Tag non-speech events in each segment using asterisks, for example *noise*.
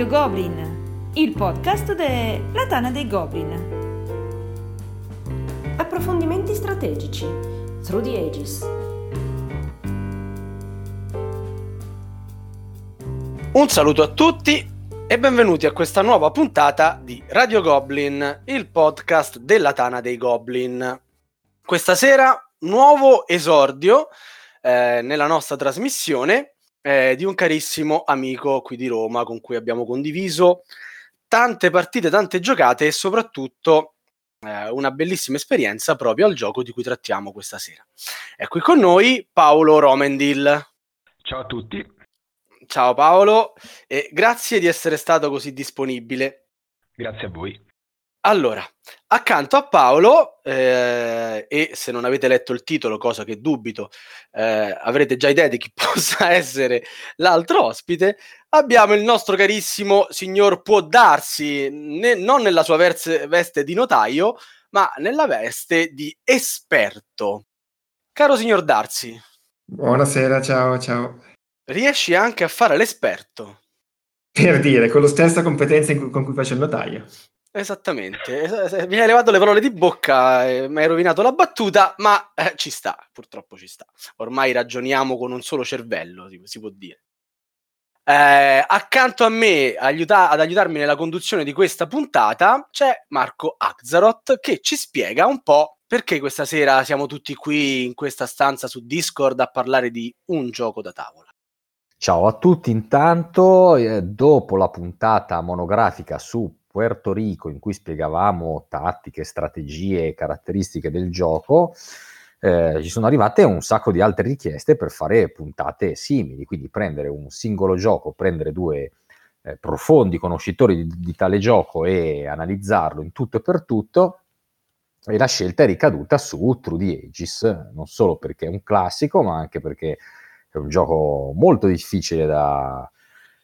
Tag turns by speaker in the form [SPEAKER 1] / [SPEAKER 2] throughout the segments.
[SPEAKER 1] Radio Goblin, il podcast della Tana dei Goblin.
[SPEAKER 2] Approfondimenti strategici. Through the Ages.
[SPEAKER 3] Un saluto a tutti e benvenuti a questa nuova puntata di Radio Goblin, il podcast della Tana dei Goblin. Questa sera nuovo esordio eh, nella nostra trasmissione eh, di un carissimo amico qui di Roma con cui abbiamo condiviso tante partite, tante giocate e soprattutto eh, una bellissima esperienza proprio al gioco di cui trattiamo questa sera. È qui con noi Paolo Romendil.
[SPEAKER 4] Ciao a tutti.
[SPEAKER 3] Ciao Paolo e grazie di essere stato così disponibile.
[SPEAKER 4] Grazie a voi.
[SPEAKER 3] Allora, accanto a Paolo, eh, e se non avete letto il titolo, cosa che dubito, eh, avrete già idea di chi *laughs* possa essere l'altro ospite, abbiamo il nostro carissimo signor Può Darsi, ne, non nella sua verse, veste di notaio, ma nella veste di esperto. Caro signor Darsi.
[SPEAKER 5] Buonasera, ciao, ciao.
[SPEAKER 3] Riesci anche a fare l'esperto?
[SPEAKER 5] Per dire, con la stessa competenza cui, con cui faccio il notaio.
[SPEAKER 3] Esattamente, mi hai levato le parole di bocca, mi hai rovinato la battuta, ma eh, ci sta, purtroppo ci sta. Ormai ragioniamo con un solo cervello, si, si può dire. Eh, accanto a me, aiuta- ad aiutarmi nella conduzione di questa puntata, c'è Marco Axaroth che ci spiega un po' perché questa sera siamo tutti qui in questa stanza su Discord a parlare di un gioco da tavola.
[SPEAKER 6] Ciao a tutti, intanto eh, dopo la puntata monografica su Puerto Rico in cui spiegavamo tattiche, strategie e caratteristiche del gioco, eh, ci sono arrivate un sacco di altre richieste per fare puntate simili, quindi prendere un singolo gioco, prendere due eh, profondi conoscitori di, di, tale gioco e analizzarlo in tutto e per tutto. E la scelta è ricaduta su True the Aegis, non solo perché è un classico, ma anche perché è un gioco molto difficile da,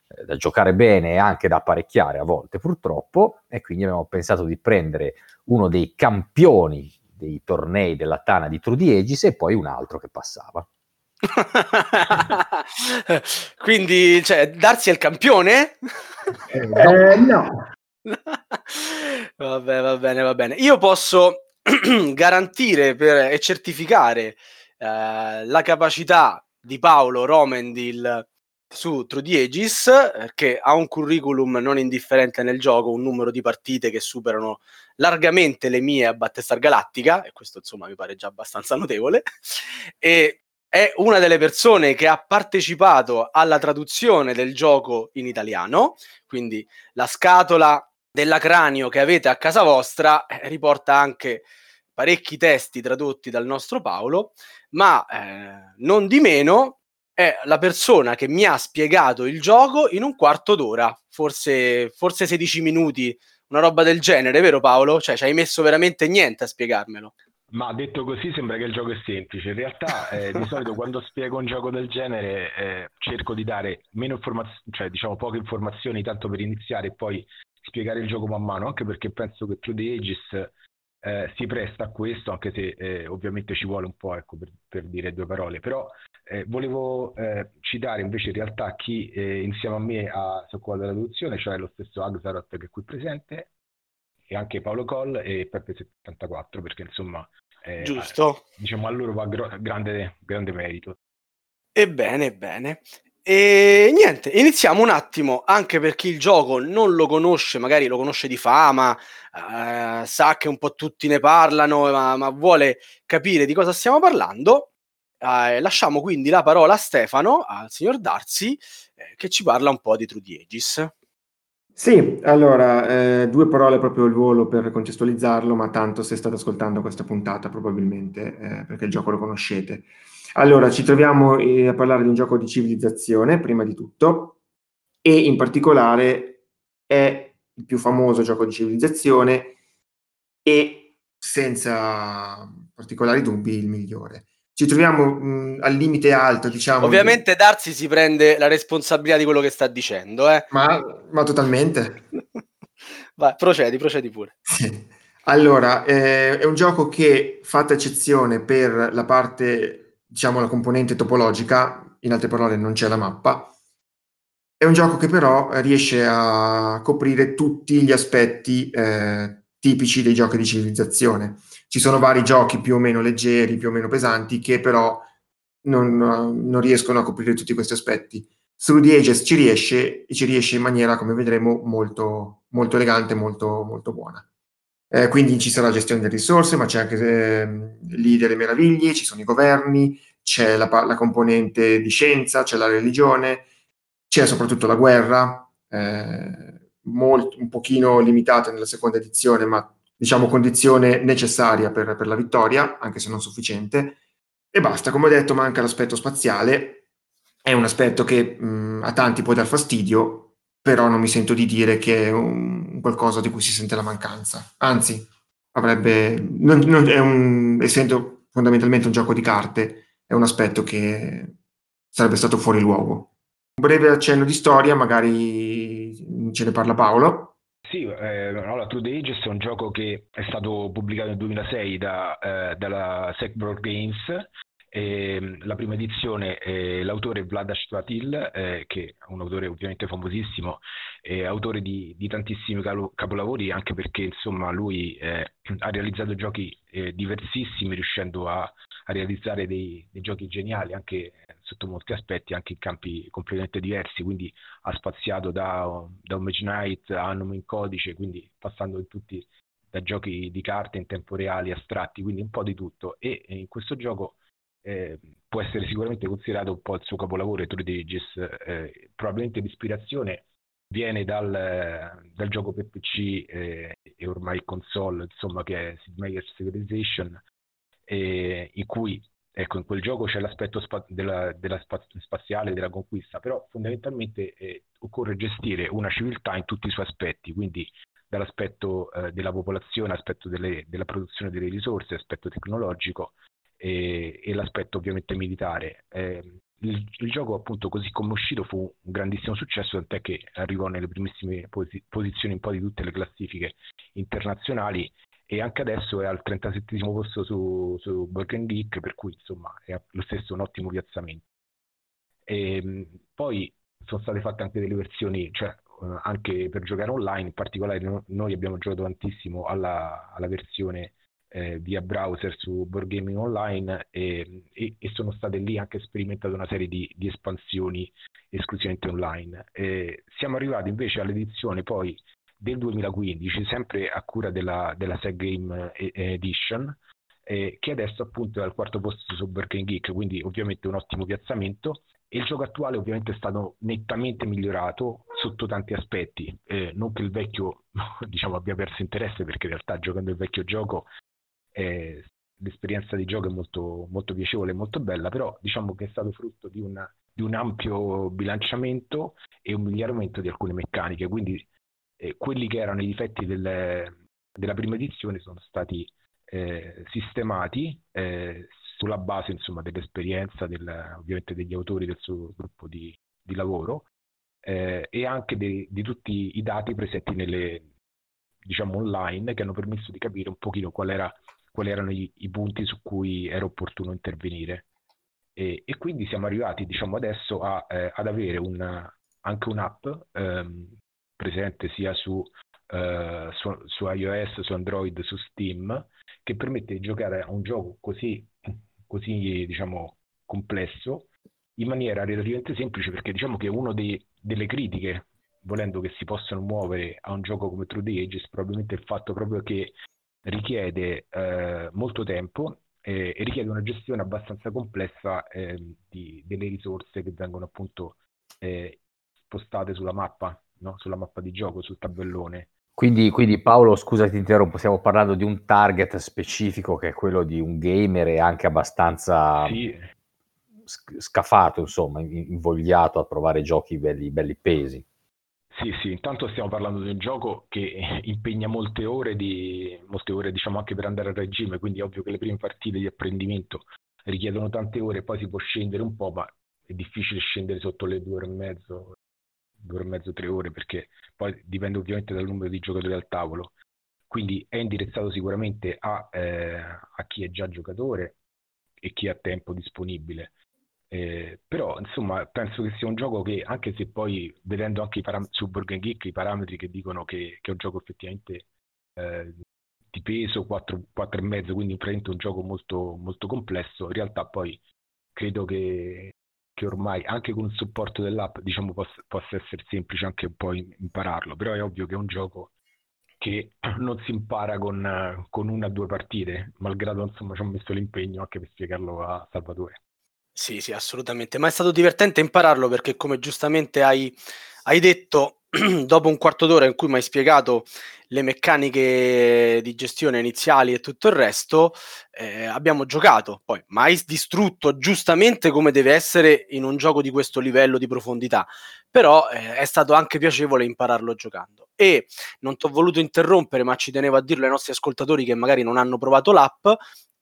[SPEAKER 6] eh, da giocare bene e anche da apparecchiare a volte purtroppo e quindi abbiamo pensato di prendere uno dei campioni dei tornei della Tana di True Aegis e poi un altro che passava. *laughs*
[SPEAKER 3] quindi cioè, darsi il campione?
[SPEAKER 5] Eh, no. *laughs*
[SPEAKER 3] Vabbè, va bene, va bene. Io posso *clears throat* garantire per, e certificare eh, la capacità di Paolo Romendil su True the Aegis, eh, che ha un curriculum non indifferente nel gioco, un numero di partite che superano largamente le mie a Battestar Galattica, e questo insomma mi pare già abbastanza *laughs* notevole, e è una delle persone che ha partecipato alla traduzione del gioco in italiano, quindi la scatola della cranio che avete a casa vostra eh, riporta anche parecchi testi tradotti dal nostro Paolo, ma eh, non di meno è la persona che mi ha spiegato il gioco in un quarto d'ora, forse, forse 16 minuti, una roba del genere, vero Paolo? Cioè, ci hai messo veramente niente a spiegarmelo.
[SPEAKER 4] Ma detto così sembra che il gioco è semplice. In realtà, eh, di *laughs* solito quando spiego un gioco del genere eh, cerco di dare meno informazioni, cioè diciamo poche informazioni, tanto per iniziare e poi spiegare il gioco man mano, anche perché penso che True the Aegis eh, si presta a questo, anche se eh, ovviamente ci vuole un po' ecco, per, per, dire due parole. Però eh, volevo eh, citare invece in realtà chi eh, insieme a me ha, si occupa della traduzione, cioè lo stesso Axaroth che è qui presente, e anche Paolo Coll e Peppe74, perché insomma,
[SPEAKER 3] eh, Giusto.
[SPEAKER 4] diciamo a loro va gro- grande, grande merito.
[SPEAKER 3] Ebbene, bene. E niente, iniziamo un attimo, anche per chi il gioco non lo conosce, magari lo conosce di fama, eh, sa che un po' tutti ne parlano, ma, ma vuole capire di cosa stiamo parlando. Eh, lasciamo quindi la parola a Stefano, al signor Darsi, eh, che ci parla un po' di True Aegis.
[SPEAKER 5] Sì, allora, eh, due parole proprio al volo per contestualizzarlo, ma tanto se state ascoltando questa puntata probabilmente, eh, perché il gioco lo conoscete. Allora, ci troviamo eh, a parlare di un gioco di civilizzazione, prima di tutto, e in particolare è il più famoso gioco di civilizzazione e senza particolari dubbi il migliore ci troviamo mh, al limite alto, diciamo.
[SPEAKER 3] Ovviamente. Darsi si prende la responsabilità di quello che sta dicendo, eh?
[SPEAKER 5] ma, ma totalmente. *laughs*
[SPEAKER 3] Vai, procedi, procedi pure.
[SPEAKER 5] Sì. Allora, eh, è un gioco che, fatta eccezione per la parte, diciamo, la componente topologica, in altre parole non c'è la mappa, È un gioco che però riesce a coprire tutti gli aspetti eh, tipici dei giochi di civilizzazione. Ci sono vari giochi più o meno leggeri, più o meno pesanti, che però non, non riescono a coprire tutti questi aspetti. Through the Ages ci riesce e ci riesce in maniera, come vedremo, molto, molto elegante, molto, molto buona. Eh, quindi ci sarà gestione delle risorse, ma c'è anche eh, lì delle meraviglie, ci sono i governi, c'è la, la componente di scienza, c'è la religione, c'è soprattutto la guerra, eh, molto, un pochino limitata nella seconda edizione, ma diciamo condizione necessaria per, per la vittoria, anche se non sufficiente. E basta, come ho detto, manca l'aspetto spaziale, è un aspetto che mh, a tanti può dar fastidio, però non mi sento di dire che è un, qualcosa di cui si sente la mancanza. Anzi, avrebbe, non, non, un, essendo fondamentalmente un gioco di carte, è un aspetto che sarebbe stato fuori luogo. Breve accenno di storia, magari ce ne parla Paolo.
[SPEAKER 4] Sì, eh, allora, True the Ages è un gioco che è stato pubblicato nel 2006 da, eh, dalla Sackboard Games. E, la prima edizione, eh, l'autore Vlad Ashvatil, eh, che è un autore ovviamente famosissimo, è autore di, di tantissimi capolavori, anche perché insomma lui eh, ha realizzato giochi eh, diversissimi, riuscendo a, a realizzare dei, dei, giochi geniali anche sotto molti aspetti, anche in campi completamente diversi, quindi ha spaziato da, da un Mage Knight a Nome in codice, quindi passando in tutti da giochi di carte in tempo reale astratti, quindi un po' di tutto. E in questo gioco eh, può essere sicuramente considerato un po' il suo capolavoro, True Ages, eh, probabilmente l'ispirazione viene dal, dal, gioco per PC eh, e ormai console, insomma, che è Sid Meier's Civilization, eh, in cui ecco, in quel gioco c'è l'aspetto spa- della, della spa- spaziale, della conquista, però fondamentalmente eh, occorre gestire una civiltà in tutti i suoi aspetti, quindi dall'aspetto eh, della popolazione, aspetto delle, della produzione delle risorse, aspetto tecnologico e, e l'aspetto ovviamente militare. Eh, il, il, gioco appunto così come uscito fu un grandissimo successo, tant'è che arrivò nelle primissime posi- posizioni un po' di tutte le classifiche internazionali e anche adesso è al 37 posto su, su Burger Geek, per cui insomma è lo stesso un ottimo piazzamento. E, ehm, poi sono state fatte anche delle versioni, cioè eh, anche per giocare online, in particolare no, noi abbiamo giocato tantissimo alla, alla versione eh, via browser su Board Gaming Online e, e, e, sono state lì anche sperimentate una serie di, di espansioni esclusivamente online. Eh, siamo arrivati invece all'edizione poi del 2015, sempre a cura della, della Seg Game eh, Edition, eh, che adesso appunto è al quarto posto su Burger Geek, quindi ovviamente un ottimo piazzamento. E il gioco attuale ovviamente è stato nettamente migliorato sotto tanti aspetti, eh, non che il vecchio *laughs* diciamo, abbia perso interesse perché in realtà giocando il vecchio gioco eh, l'esperienza di gioco è molto, molto piacevole e molto bella, però diciamo che è stato frutto di, una, di un ampio bilanciamento e un miglioramento di alcune meccaniche, quindi eh, quelli che erano i difetti delle, della prima edizione sono stati eh, sistemati eh, sulla base insomma, dell'esperienza del, ovviamente degli autori del suo gruppo di, di lavoro eh, e anche de, di tutti i dati presenti nelle diciamo online che hanno permesso di capire un pochino qual era, quali erano i, i, punti su cui era opportuno intervenire. E, e quindi siamo arrivati diciamo adesso a, eh, ad avere un, anche un'app ehm, presente sia su, uh, su, su, iOS, su Android, su Steam, che permette di giocare a un gioco così, così diciamo, complesso in maniera relativamente semplice, perché diciamo che una delle critiche, volendo che si possano muovere a un gioco come True the Ages, probabilmente il fatto proprio che richiede eh, molto tempo eh, e richiede una gestione abbastanza complessa eh, di, delle risorse che vengono appunto eh, spostate sulla mappa no? sulla mappa di gioco, sul tabellone.
[SPEAKER 6] Quindi, quindi, Paolo, scusa ti interrompo, stiamo parlando di un target specifico che è quello di un gamer e anche abbastanza sì. scafato, insomma, invogliato a provare giochi belli, belli pesi.
[SPEAKER 4] Sì, sì, intanto stiamo parlando di un gioco che *laughs* impegna molte ore, di, molte ore diciamo anche per andare a regime, quindi è ovvio che le prime partite di apprendimento richiedono tante ore, poi si può scendere un po', ma è difficile scendere sotto le due ore e mezzo, due ore e mezzo, tre ore, perché poi dipende ovviamente dal numero di giocatori al tavolo. Quindi è indirizzato sicuramente a, eh, a chi è già giocatore e chi ha tempo disponibile. Eh, però insomma penso che sia un gioco che anche se poi vedendo anche param- su Burger Geek i parametri che dicono che, che è un gioco effettivamente eh, di peso 4, 4,5 quindi praticamente un gioco molto, molto complesso in realtà poi credo che, che ormai anche con il supporto dell'app diciamo possa, possa essere semplice anche un po' impararlo però è ovvio che è un gioco che *clears throat* non si impara con, con una o due partite malgrado insomma ci ho messo l'impegno anche per spiegarlo a Salvatore
[SPEAKER 3] sì, sì, assolutamente. Ma è stato divertente impararlo perché, come giustamente hai, hai detto, *clears throat* dopo un quarto d'ora in cui mi hai spiegato le meccaniche di gestione iniziali e tutto il resto, eh, abbiamo giocato. Poi, mai distrutto giustamente come deve essere in un gioco di questo livello di profondità. Però eh, è stato anche piacevole impararlo giocando. E non ti ho voluto interrompere, ma ci tenevo a dirlo ai nostri ascoltatori che magari non hanno provato l'app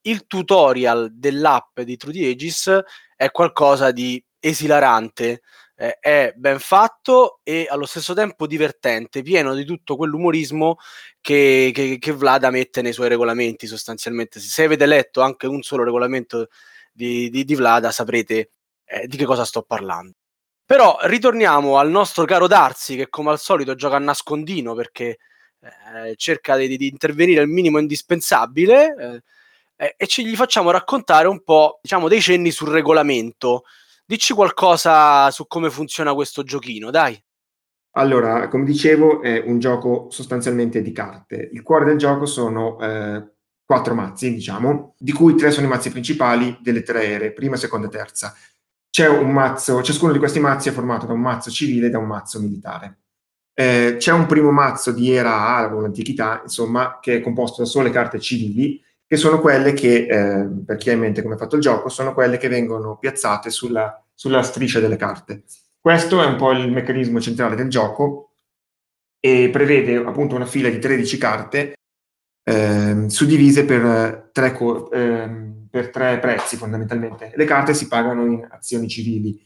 [SPEAKER 3] il tutorial dell'app di True the Aegis è qualcosa di esilarante, eh, è ben fatto e allo stesso tempo divertente, pieno di tutto quell'umorismo che, che, che Vlada mette nei suoi regolamenti sostanzialmente. Se avete letto anche un solo regolamento di, di, di Vlada saprete eh, di che cosa sto parlando. Però ritorniamo al nostro caro Darsi che come al solito gioca a nascondino perché eh, cerca di, di, intervenire al minimo indispensabile eh, e ci gli facciamo raccontare un po', diciamo, dei cenni sul regolamento. Dici qualcosa su come funziona questo giochino, dai.
[SPEAKER 5] Allora, come dicevo, è un gioco sostanzialmente di carte. Il cuore del gioco sono eh, quattro mazzi, diciamo, di cui tre sono i mazzi principali delle tre ere, prima, seconda e terza. C'è un mazzo, ciascuno di questi mazzi è formato da un mazzo civile e da un mazzo militare. Eh, c'è un primo mazzo di era A, o l'antichità, insomma, che è composto da sole carte civili che sono quelle che, eh, per chi ha in mente come è fatto il gioco, sono quelle che vengono piazzate sulla, sulla striscia delle carte. Questo è un po' il meccanismo centrale del gioco e prevede appunto una fila di 13 carte eh, suddivise per tre, co- eh, per tre prezzi fondamentalmente. Le carte si pagano in azioni civili.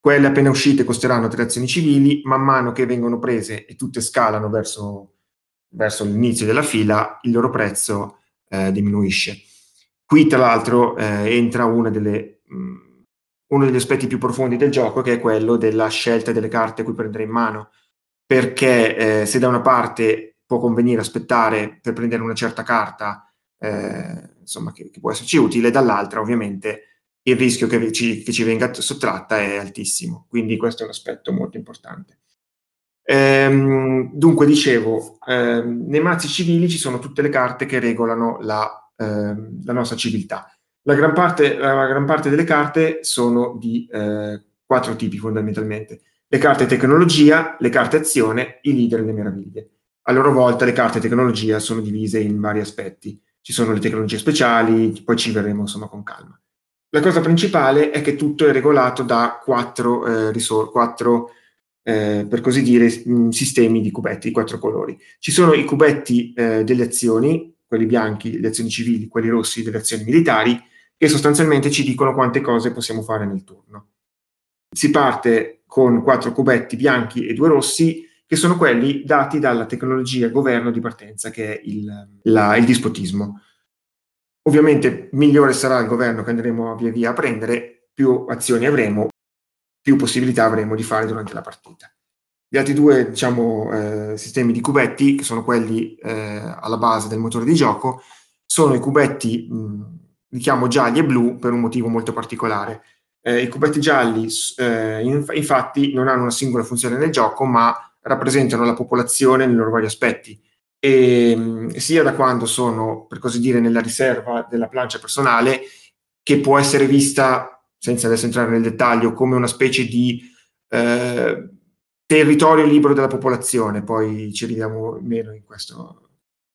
[SPEAKER 5] Quelle appena uscite costeranno tre azioni civili, man mano che vengono prese e tutte scalano verso, verso l'inizio della fila, il loro prezzo eh, diminuisce. Qui tra l'altro eh, entra delle, mh, mm, uno degli aspetti più profondi del gioco che è quello della scelta delle carte cui prendere in mano, perché eh, se da una parte può convenire aspettare per prendere una certa carta, eh, insomma, che, che, può esserci utile, dall'altra ovviamente il rischio che ci, che ci venga sottratta è altissimo, quindi questo è un aspetto molto importante. Ehm, dunque, dicevo, ehm, nei mazzi civili ci sono tutte le carte che regolano la, ehm, la nostra civiltà. La gran, parte, la gran, parte, delle carte sono di eh, quattro tipi fondamentalmente. Le carte tecnologia, le carte azione, i leader e le meraviglie. A loro volta le carte tecnologia sono divise in vari aspetti. Ci sono le tecnologie speciali, poi ci verremo insomma con calma. La cosa principale è che tutto è regolato da quattro, eh, risor- quattro eh, per così dire, sistemi di cubetti di quattro colori. Ci sono i cubetti eh, delle azioni, quelli bianchi, le azioni civili, quelli rossi, delle azioni militari, che sostanzialmente ci dicono quante cose possiamo fare nel turno. Si parte con quattro cubetti bianchi e due rossi, che sono quelli dati dalla tecnologia governo di partenza, che è il, la, il dispotismo. Ovviamente migliore sarà il governo che andremo via via a prendere, più azioni avremo, più possibilità avremo di fare durante la partita. Gli altri due diciamo, eh, sistemi di cubetti, che sono quelli eh, alla base del motore di gioco, sono i cubetti, mh, li chiamo gialli e blu per un motivo molto particolare. Eh, I cubetti gialli eh, inf- infatti non hanno una singola funzione nel gioco, ma rappresentano la popolazione nei loro vari aspetti. E, mh, sia da quando sono, per così dire, nella riserva della plancia personale, che può essere vista senza adesso entrare nel dettaglio, come una specie di eh, territorio libero della popolazione, poi ci arriviamo meno in questo,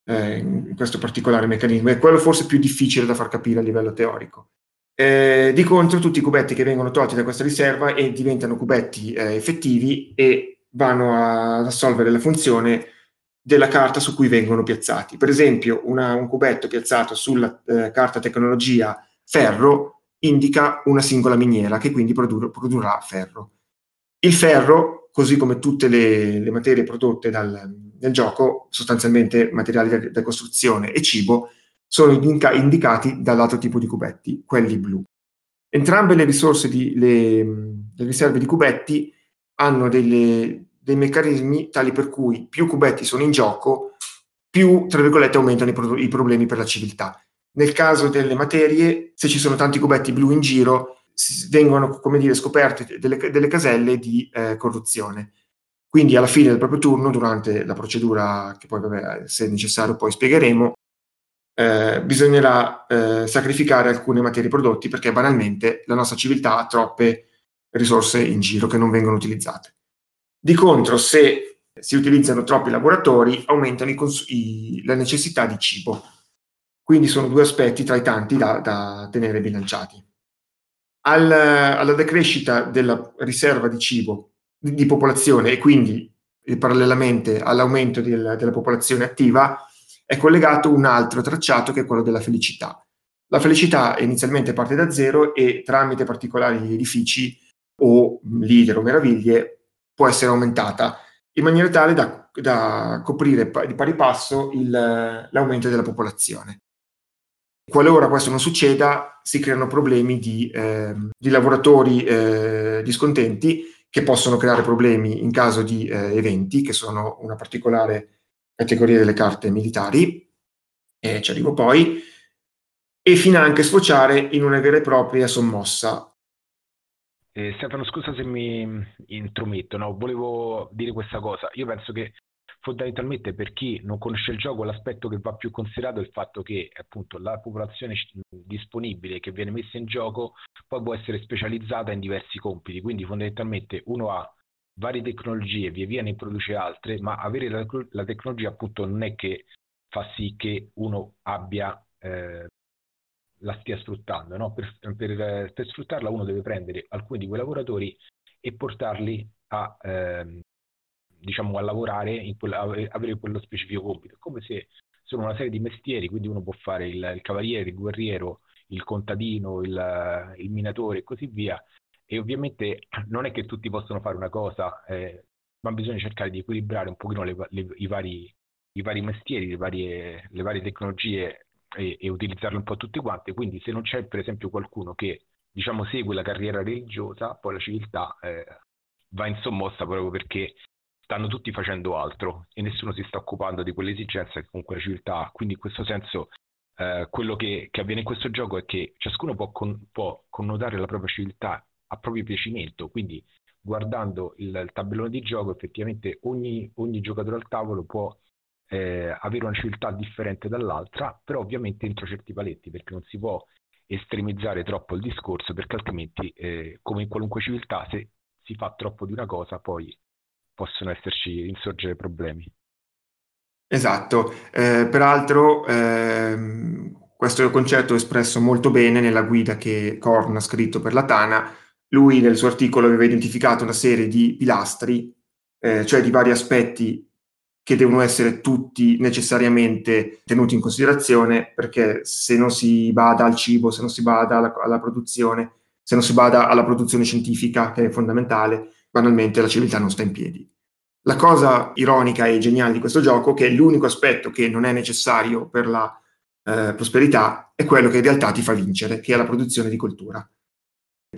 [SPEAKER 5] eh, in questo particolare meccanismo. È quello forse più difficile da far capire a livello teorico. Eh, di contro, tutti i cubetti che vengono tolti da questa riserva e diventano cubetti eh, effettivi e vanno ad assolvere la funzione della carta su cui vengono piazzati. Per esempio, una, un cubetto piazzato sulla eh, carta tecnologia ferro indica una singola miniera che quindi produr- produrrà ferro. Il ferro, così come tutte le, le materie prodotte dal, nel gioco, sostanzialmente materiali da costruzione e cibo, sono indica- indicati dall'altro tipo di cubetti, quelli blu. Entrambe le risorse di, le, le riserve di cubetti hanno delle, dei meccanismi tali per cui più cubetti sono in gioco, più, tra virgolette, aumentano i, pro- i problemi per la civiltà. Nel caso delle materie, se ci sono tanti cubetti blu in giro, vengono, come dire, scoperte delle, delle caselle di eh, corruzione. Quindi alla fine del proprio turno, durante la procedura, che poi vabbè, se necessario poi spiegheremo, eh, bisognerà eh, sacrificare alcune materie prodotti perché banalmente la nostra civiltà ha troppe risorse in giro che non vengono utilizzate. Di contro, se si utilizzano troppi laboratori, aumentano cons- i, la necessità di cibo. Quindi sono due aspetti tra i tanti da, da tenere bilanciati. Al, alla decrescita della riserva di cibo di, di popolazione e quindi eh, parallelamente all'aumento del, della popolazione attiva, è collegato un altro tracciato che è quello della felicità. La felicità inizialmente parte da zero e tramite particolari edifici o leader o meraviglie può essere aumentata in maniera tale da, da coprire di pari passo il, l'aumento della popolazione. Qualora questo non succeda, si creano problemi di, eh, di lavoratori eh, discontenti che possono creare problemi in caso di eh, eventi, che sono una particolare categoria delle carte militari, e ci arrivo poi, e fino anche sfociare in una vera e propria sommossa.
[SPEAKER 4] Eh, Stefano, scusa se mi intrometto, no? volevo dire questa cosa. Io penso che fondamentalmente per chi non conosce il gioco l'aspetto che va più considerato è il fatto che appunto la popolazione disponibile che viene messa in gioco poi può essere specializzata in diversi compiti, quindi fondamentalmente uno ha varie tecnologie, via via ne produce altre, ma avere la, la tecnologia appunto non è che fa sì che uno abbia eh, la stia sfruttando, no? per, per, per, sfruttarla uno deve prendere alcuni di quei lavoratori e portarli a, eh, diciamo, a lavorare, in quella, avere quello specifico compito, come se sono una serie di mestieri, quindi uno può fare il, il cavaliere, il guerriero, il contadino, il, il minatore e così via, e ovviamente non è che tutti possono fare una cosa, eh, ma bisogna cercare di equilibrare un pochino le, le, i, vari, i, vari, mestieri, le varie, le varie tecnologie e, e, utilizzarle un po' tutte quante. Quindi se non c'è per esempio qualcuno che diciamo segue la carriera religiosa, poi la civiltà eh, va in sommossa proprio perché stanno tutti facendo altro e nessuno si sta occupando di quell'esigenza che comunque la civiltà ha. Quindi in questo senso eh, quello che, che, avviene in questo gioco è che ciascuno può, con, può connotare la propria civiltà a proprio piacimento, quindi guardando il, il tabellone di gioco effettivamente ogni, ogni giocatore al tavolo può eh, avere una civiltà differente dall'altra, però ovviamente entro certi paletti, perché non si può estremizzare troppo il discorso, perché altrimenti, eh, come in qualunque civiltà, se si fa troppo di una cosa, poi possono esserci insorgere problemi.
[SPEAKER 5] Esatto, eh, peraltro ehm, questo concetto è espresso molto bene nella guida che Korn ha scritto per la Tana, lui nel suo articolo aveva identificato una serie di pilastri, eh, cioè di vari aspetti che devono essere tutti necessariamente tenuti in considerazione, perché se non si bada al cibo, se non si bada alla, alla produzione, se non si bada alla produzione scientifica, che è fondamentale, banalmente la civiltà non sta in piedi. La cosa ironica e geniale di questo gioco è che l'unico aspetto che non è necessario per la eh, prosperità è quello che in realtà ti fa vincere, che è la produzione di coltura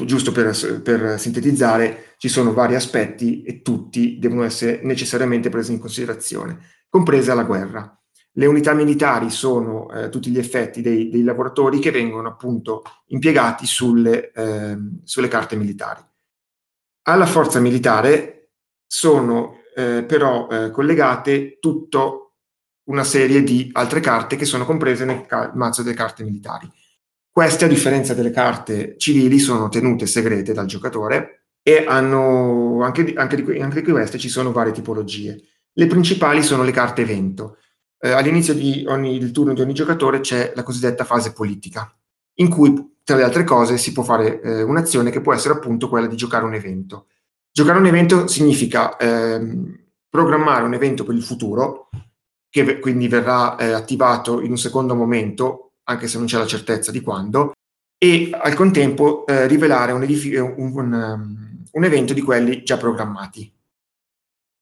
[SPEAKER 5] giusto per, per, sintetizzare, ci sono vari aspetti e tutti devono essere necessariamente presi in considerazione, compresa la guerra. Le unità militari sono eh, tutti gli effetti dei, dei, lavoratori che vengono appunto impiegati sulle, eh, sulle carte militari. Alla forza militare sono eh, però eh, collegate tutta una serie di altre carte che sono comprese nel ca- mazzo delle carte militari. Queste, a differenza delle carte civili, sono tenute segrete dal giocatore e hanno, anche di, anche, di, anche di queste ci sono varie tipologie. Le principali sono le carte evento. Eh, all'inizio ogni, del turno di ogni giocatore c'è la cosiddetta fase politica, in cui, tra le altre cose, si può fare eh, un'azione che può essere appunto quella di giocare un evento. Giocare un evento significa ehm, programmare un evento per il futuro, che quindi verrà eh, attivato in un secondo momento anche se non c'è la certezza di quando, e al contempo eh, rivelare un, edifi- un, un, um, un, evento di quelli già programmati.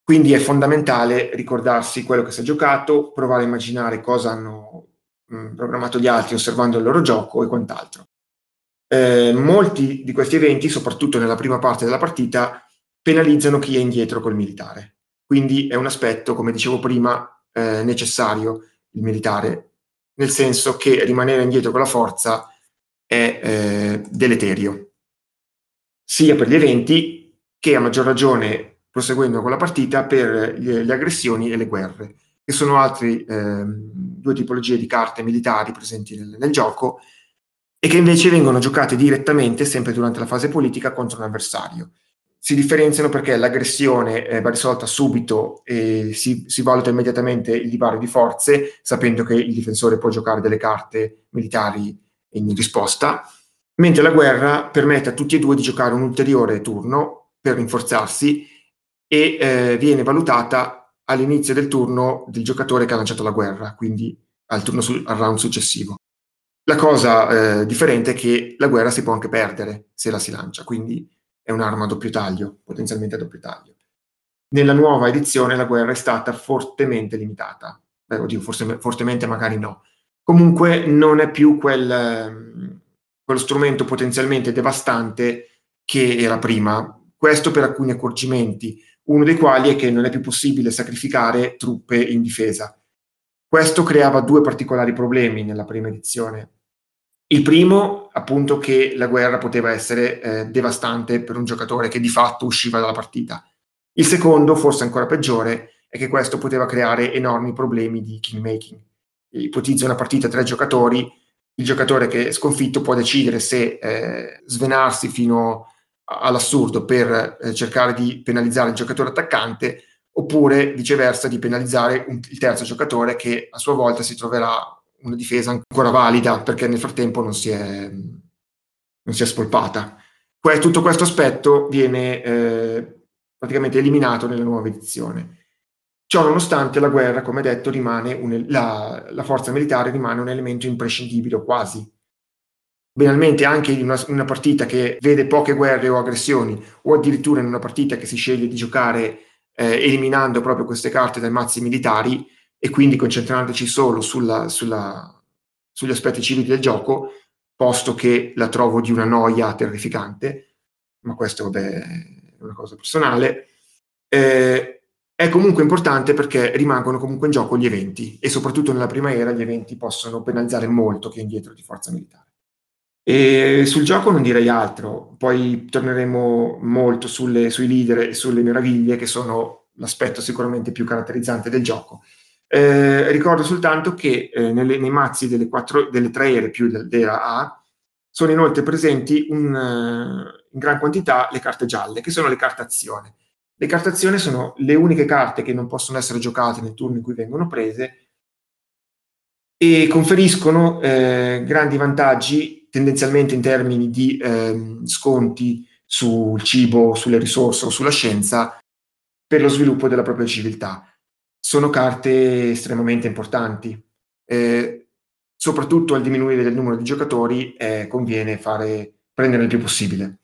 [SPEAKER 5] Quindi è fondamentale ricordarsi quello che si è giocato, provare a immaginare cosa hanno mm, programmato gli altri osservando il loro gioco e quant'altro. Eh, molti di questi eventi, soprattutto nella prima parte della partita, penalizzano chi è indietro col militare. Quindi è un aspetto, come dicevo prima, eh, necessario il militare, nel senso che rimanere indietro con la forza è eh, deleterio, sia per gli eventi che a maggior ragione, proseguendo con la partita, per le, le aggressioni e le guerre, che sono altre eh, due tipologie di carte militari presenti nel, nel gioco e che invece vengono giocate direttamente, sempre durante la fase politica, contro un avversario si differenziano perché l'aggressione eh, va risolta subito e si, si, valuta immediatamente il divario di forze, sapendo che il difensore può giocare delle carte militari in risposta, mentre la guerra permette a tutti e due di giocare un ulteriore turno per rinforzarsi e eh, viene valutata all'inizio del turno del giocatore che ha lanciato la guerra, quindi al, turno su- al round successivo. La cosa eh, differente è che la guerra si può anche perdere se la si lancia, quindi è un'arma a doppio taglio, potenzialmente a doppio taglio. Nella nuova edizione la guerra è stata fortemente limitata. Beh, oddio, forse, fortemente magari no. Comunque non è più quel, quello strumento potenzialmente devastante che era prima. Questo per alcuni accorgimenti, uno dei quali è che non è più possibile sacrificare truppe in difesa. Questo creava due particolari problemi nella prima edizione. Il primo, appunto, che la guerra poteva essere eh, devastante per un giocatore che di fatto usciva dalla partita. Il secondo, forse ancora peggiore, è che questo poteva creare enormi problemi di kingmaking. Ipotizza una partita a tre giocatori, il giocatore che è sconfitto può decidere se eh, svenarsi fino all'assurdo per eh, cercare di penalizzare il giocatore attaccante oppure viceversa di penalizzare un, il terzo giocatore che a sua volta si troverà una difesa ancora valida perché nel frattempo non si è, non si è spolpata. Tutto questo aspetto viene eh, praticamente eliminato nella nuova edizione. Ciò nonostante la guerra, come detto, rimane un, la, la, forza militare rimane un elemento imprescindibile quasi. Banalmente anche in una, una, partita che vede poche guerre o aggressioni, o addirittura in una partita che si sceglie di giocare eh, eliminando proprio queste carte dai mazzi militari, e quindi concentrandoci solo sulla, sulla, sugli aspetti civili del gioco, posto che la trovo di una noia terrificante, ma questo vabbè, è una cosa personale, eh, è comunque importante perché rimangono comunque in gioco gli eventi e soprattutto nella prima era gli eventi possono penalizzare molto chi è indietro di forza militare. E sul gioco non direi altro, poi torneremo molto sulle, sui leader e sulle meraviglie che sono l'aspetto sicuramente più caratterizzante del gioco. Eh, ricordo soltanto che eh, nelle, nei mazzi delle, quattro, delle tre ere più dell'era A sono inoltre presenti un, uh, in gran quantità le carte gialle, che sono le carte azione. Le carte azione sono le uniche carte che non possono essere giocate nel turno in cui vengono prese e conferiscono eh, grandi vantaggi tendenzialmente in termini di eh, sconti sul cibo, sulle risorse o sulla scienza per lo sviluppo della propria civiltà sono carte estremamente importanti. Eh, soprattutto al diminuire del numero di giocatori eh, conviene fare, prendere il più possibile.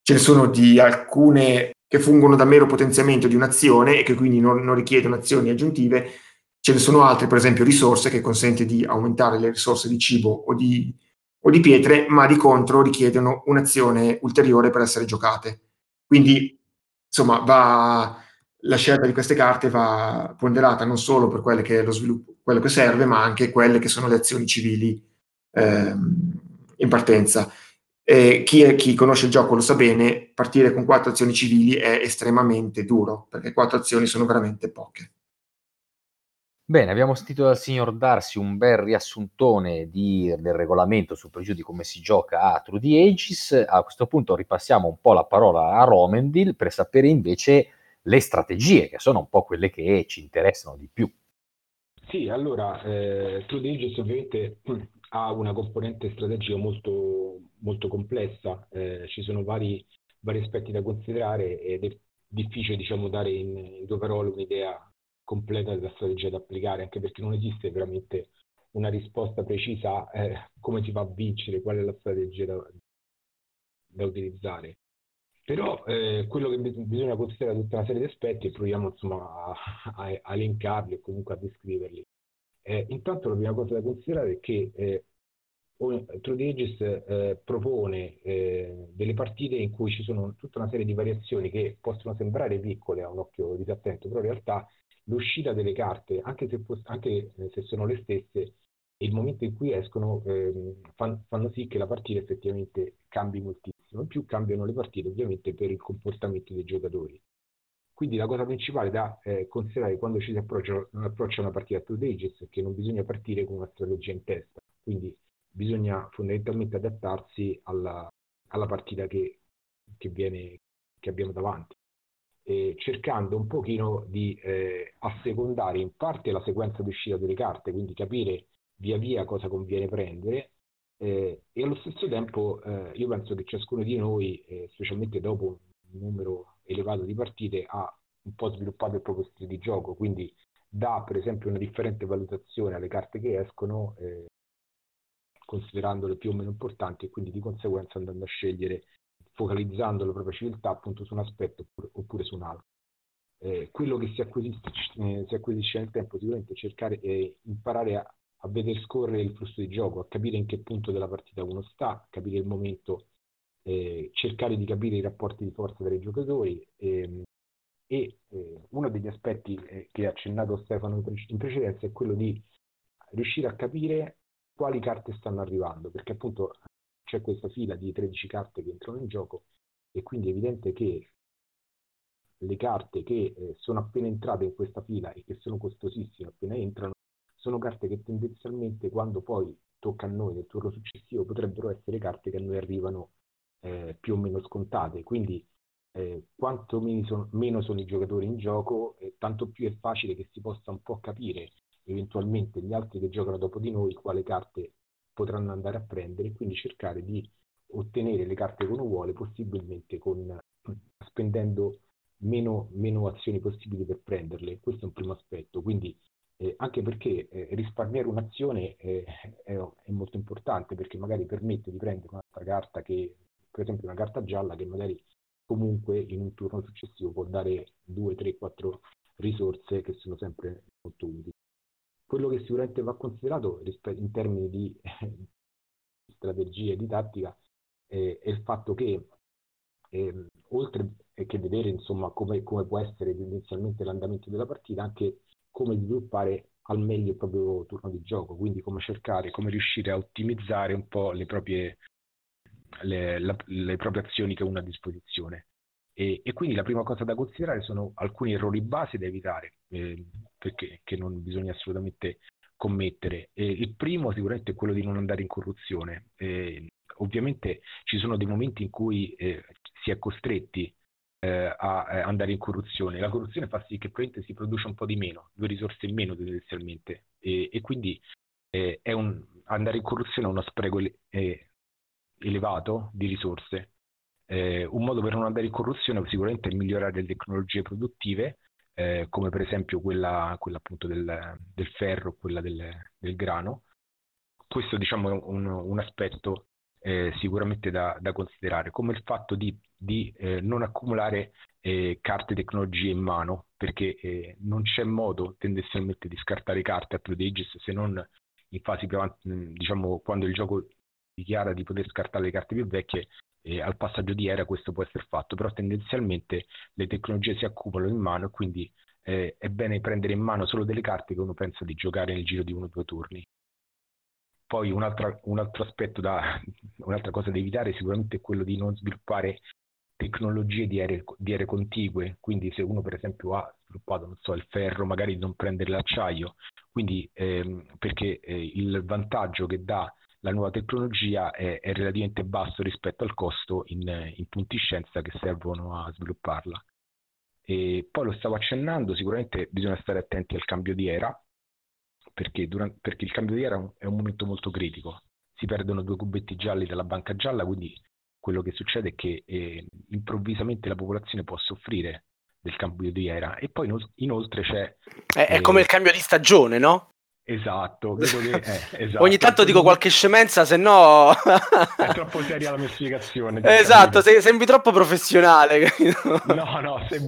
[SPEAKER 5] Ce ne sono di alcune che fungono da mero potenziamento di un'azione e che quindi non, non richiedono azioni aggiuntive, ce ne sono altre, per esempio risorse, che consente di aumentare le risorse di cibo o di, o di pietre, ma di contro richiedono un'azione ulteriore per essere giocate. Quindi, insomma, va, la scelta di queste carte va ponderata non solo per quelle che è lo sviluppo, quello che serve, ma anche quelle che sono le azioni civili ehm, in partenza. Chi, chi, conosce il gioco lo sa bene, partire con quattro azioni civili è estremamente duro, perché quattro azioni sono veramente poche.
[SPEAKER 6] Bene, abbiamo sentito dal signor Darsi un bel riassuntone di, del regolamento su per giù di come si gioca a True the Aegis. A questo punto ripassiamo un po' la parola a Romendil per sapere invece le strategie, che sono un po' quelle che ci interessano di più.
[SPEAKER 4] Sì, allora, eh, True Digits ovviamente *clears throat* ha una componente strategica molto, molto complessa, eh, ci sono vari, vari, aspetti da considerare ed è difficile diciamo, dare in, in due parole un'idea completa della strategia da applicare, anche perché non esiste veramente una risposta precisa eh, come si va a vincere, qual è la strategia da, da utilizzare. Però eh, quello che bisogna considerare tutta una serie di aspetti e proviamo insomma a, a, elencarli o comunque a descriverli. Eh, intanto la prima cosa da considerare è che eh, True Ages eh, propone eh, delle partite in cui ci sono tutta una serie di variazioni che possono sembrare piccole a un occhio disattento, però in realtà l'uscita delle carte, anche se, fosse, anche se sono le stesse, e il momento in cui escono eh, fan, fanno sì che la partita effettivamente cambi moltissimo. In più cambiano le partite ovviamente per il comportamento dei giocatori. Quindi la cosa principale da eh, considerare quando ci si approccia, approccia una partita a two dages è che non bisogna partire con una strategia in testa, quindi bisogna fondamentalmente adattarsi alla, alla partita che, che, viene, che abbiamo davanti. Eh, cercando un pochino di eh, assecondare in parte la sequenza di uscita delle carte, quindi capire via via cosa conviene prendere e allo stesso tempo eh, io penso che ciascuno di noi, eh, specialmente dopo un numero elevato di partite, ha un po' sviluppato il proprio stile di gioco, quindi dà per esempio una differente valutazione alle carte che escono, eh, considerandole più o meno importanti e quindi di conseguenza andando a scegliere, focalizzando la propria civiltà appunto su un aspetto oppure, oppure su un altro. Eh, quello che si acquisisce, eh, si acquisisce, nel tempo sicuramente è cercare e imparare a, a vedere scorrere il flusso di gioco, a capire in che punto della partita uno sta, capire il momento, eh, cercare di capire i rapporti di forza tra i giocatori. Ehm, e eh, uno degli aspetti eh, che ha accennato Stefano in precedenza è quello di riuscire a capire quali carte stanno arrivando, perché appunto c'è questa fila di 13 carte che entrano in gioco e quindi è evidente che le carte che eh, sono appena entrate in questa fila e che sono costosissime appena entrano sono carte che tendenzialmente quando poi tocca a noi nel turno successivo potrebbero essere carte che a noi arrivano eh, più o meno scontate. Quindi eh, quanto meno sono, meno sono, i giocatori in gioco, eh, tanto più è facile che si possa un po' capire eventualmente gli altri che giocano dopo di noi quale carte potranno andare a prendere e quindi cercare di ottenere le carte che uno vuole, possibilmente con, *clears throat* spendendo meno, meno azioni possibili per prenderle. Questo è un primo aspetto. Quindi eh, anche perché eh, risparmiare un'azione eh, è, è, molto importante perché magari permette di prendere un'altra carta che, per esempio una carta gialla che magari comunque in un turno successivo può dare 2, 3, 4 risorse che sono sempre molto utili. Quello che sicuramente va considerato in termini *laughs* di strategia e di tattica è il fatto che eh, oltre che vedere insomma come, come può essere tendenzialmente l'andamento della partita, anche come sviluppare al meglio il proprio turno di gioco, quindi come cercare, come riuscire a ottimizzare un po' le proprie, le, la, le proprie azioni che uno ha a disposizione. E, e, quindi la prima cosa da considerare sono alcuni errori base da evitare, eh, perché che non bisogna assolutamente commettere. E il primo sicuramente è quello di non andare in corruzione. Eh, ovviamente ci sono dei momenti in cui eh, si è costretti eh, a eh, andare in corruzione. La corruzione fa sì che probabilmente si produce un po' di meno, due risorse in meno tendenzialmente e, e quindi eh, un, andare in corruzione è uno spreco ele, eh, elevato di risorse. Eh, un modo per non andare in corruzione sicuramente è migliorare le tecnologie produttive, come per esempio quella, quella appunto del, del, ferro, quella del, del grano. Questo diciamo, è un, un aspetto eh, sicuramente da, da, considerare, come il fatto di, di eh, non accumulare eh, carte tecnologie in mano, perché eh, non c'è modo tendenzialmente di scartare carte a True Ages se non in fasi più avanti, diciamo quando il gioco dichiara di poter scartare le carte più vecchie, eh, al passaggio di era questo può essere fatto, però tendenzialmente le tecnologie si accumulano in mano e quindi eh, è bene prendere in mano solo delle carte che uno pensa di giocare nel giro di uno o due turni. Poi un altro, un altro aspetto, da, *laughs* un'altra cosa da evitare sicuramente è quello di non sviluppare tecnologie di aree, di aree contigue, quindi se uno per esempio ha sviluppato so, il ferro, magari non prendere l'acciaio, quindi ehm, perché eh, il vantaggio che dà la nuova tecnologia è, è relativamente basso rispetto al costo in, in, punti scienza che servono a svilupparla. E poi lo stavo accennando, sicuramente bisogna stare attenti al cambio di era, perché, durante, perché il cambio di era è un momento molto critico. Si perdono due cubetti gialli dalla banca gialla, quindi quello che succede è che eh, improvvisamente la popolazione può soffrire del cambio di era e poi inoltre c'è...
[SPEAKER 3] È, è come il cambio di stagione, no?
[SPEAKER 4] Esatto, che,
[SPEAKER 3] eh, *laughs* esatto, Ogni tanto dico qualche scemenza, se no... *laughs*
[SPEAKER 4] è troppo seria la mia spiegazione.
[SPEAKER 3] Esatto, sei, sembri troppo professionale. *laughs*
[SPEAKER 4] no, no, sei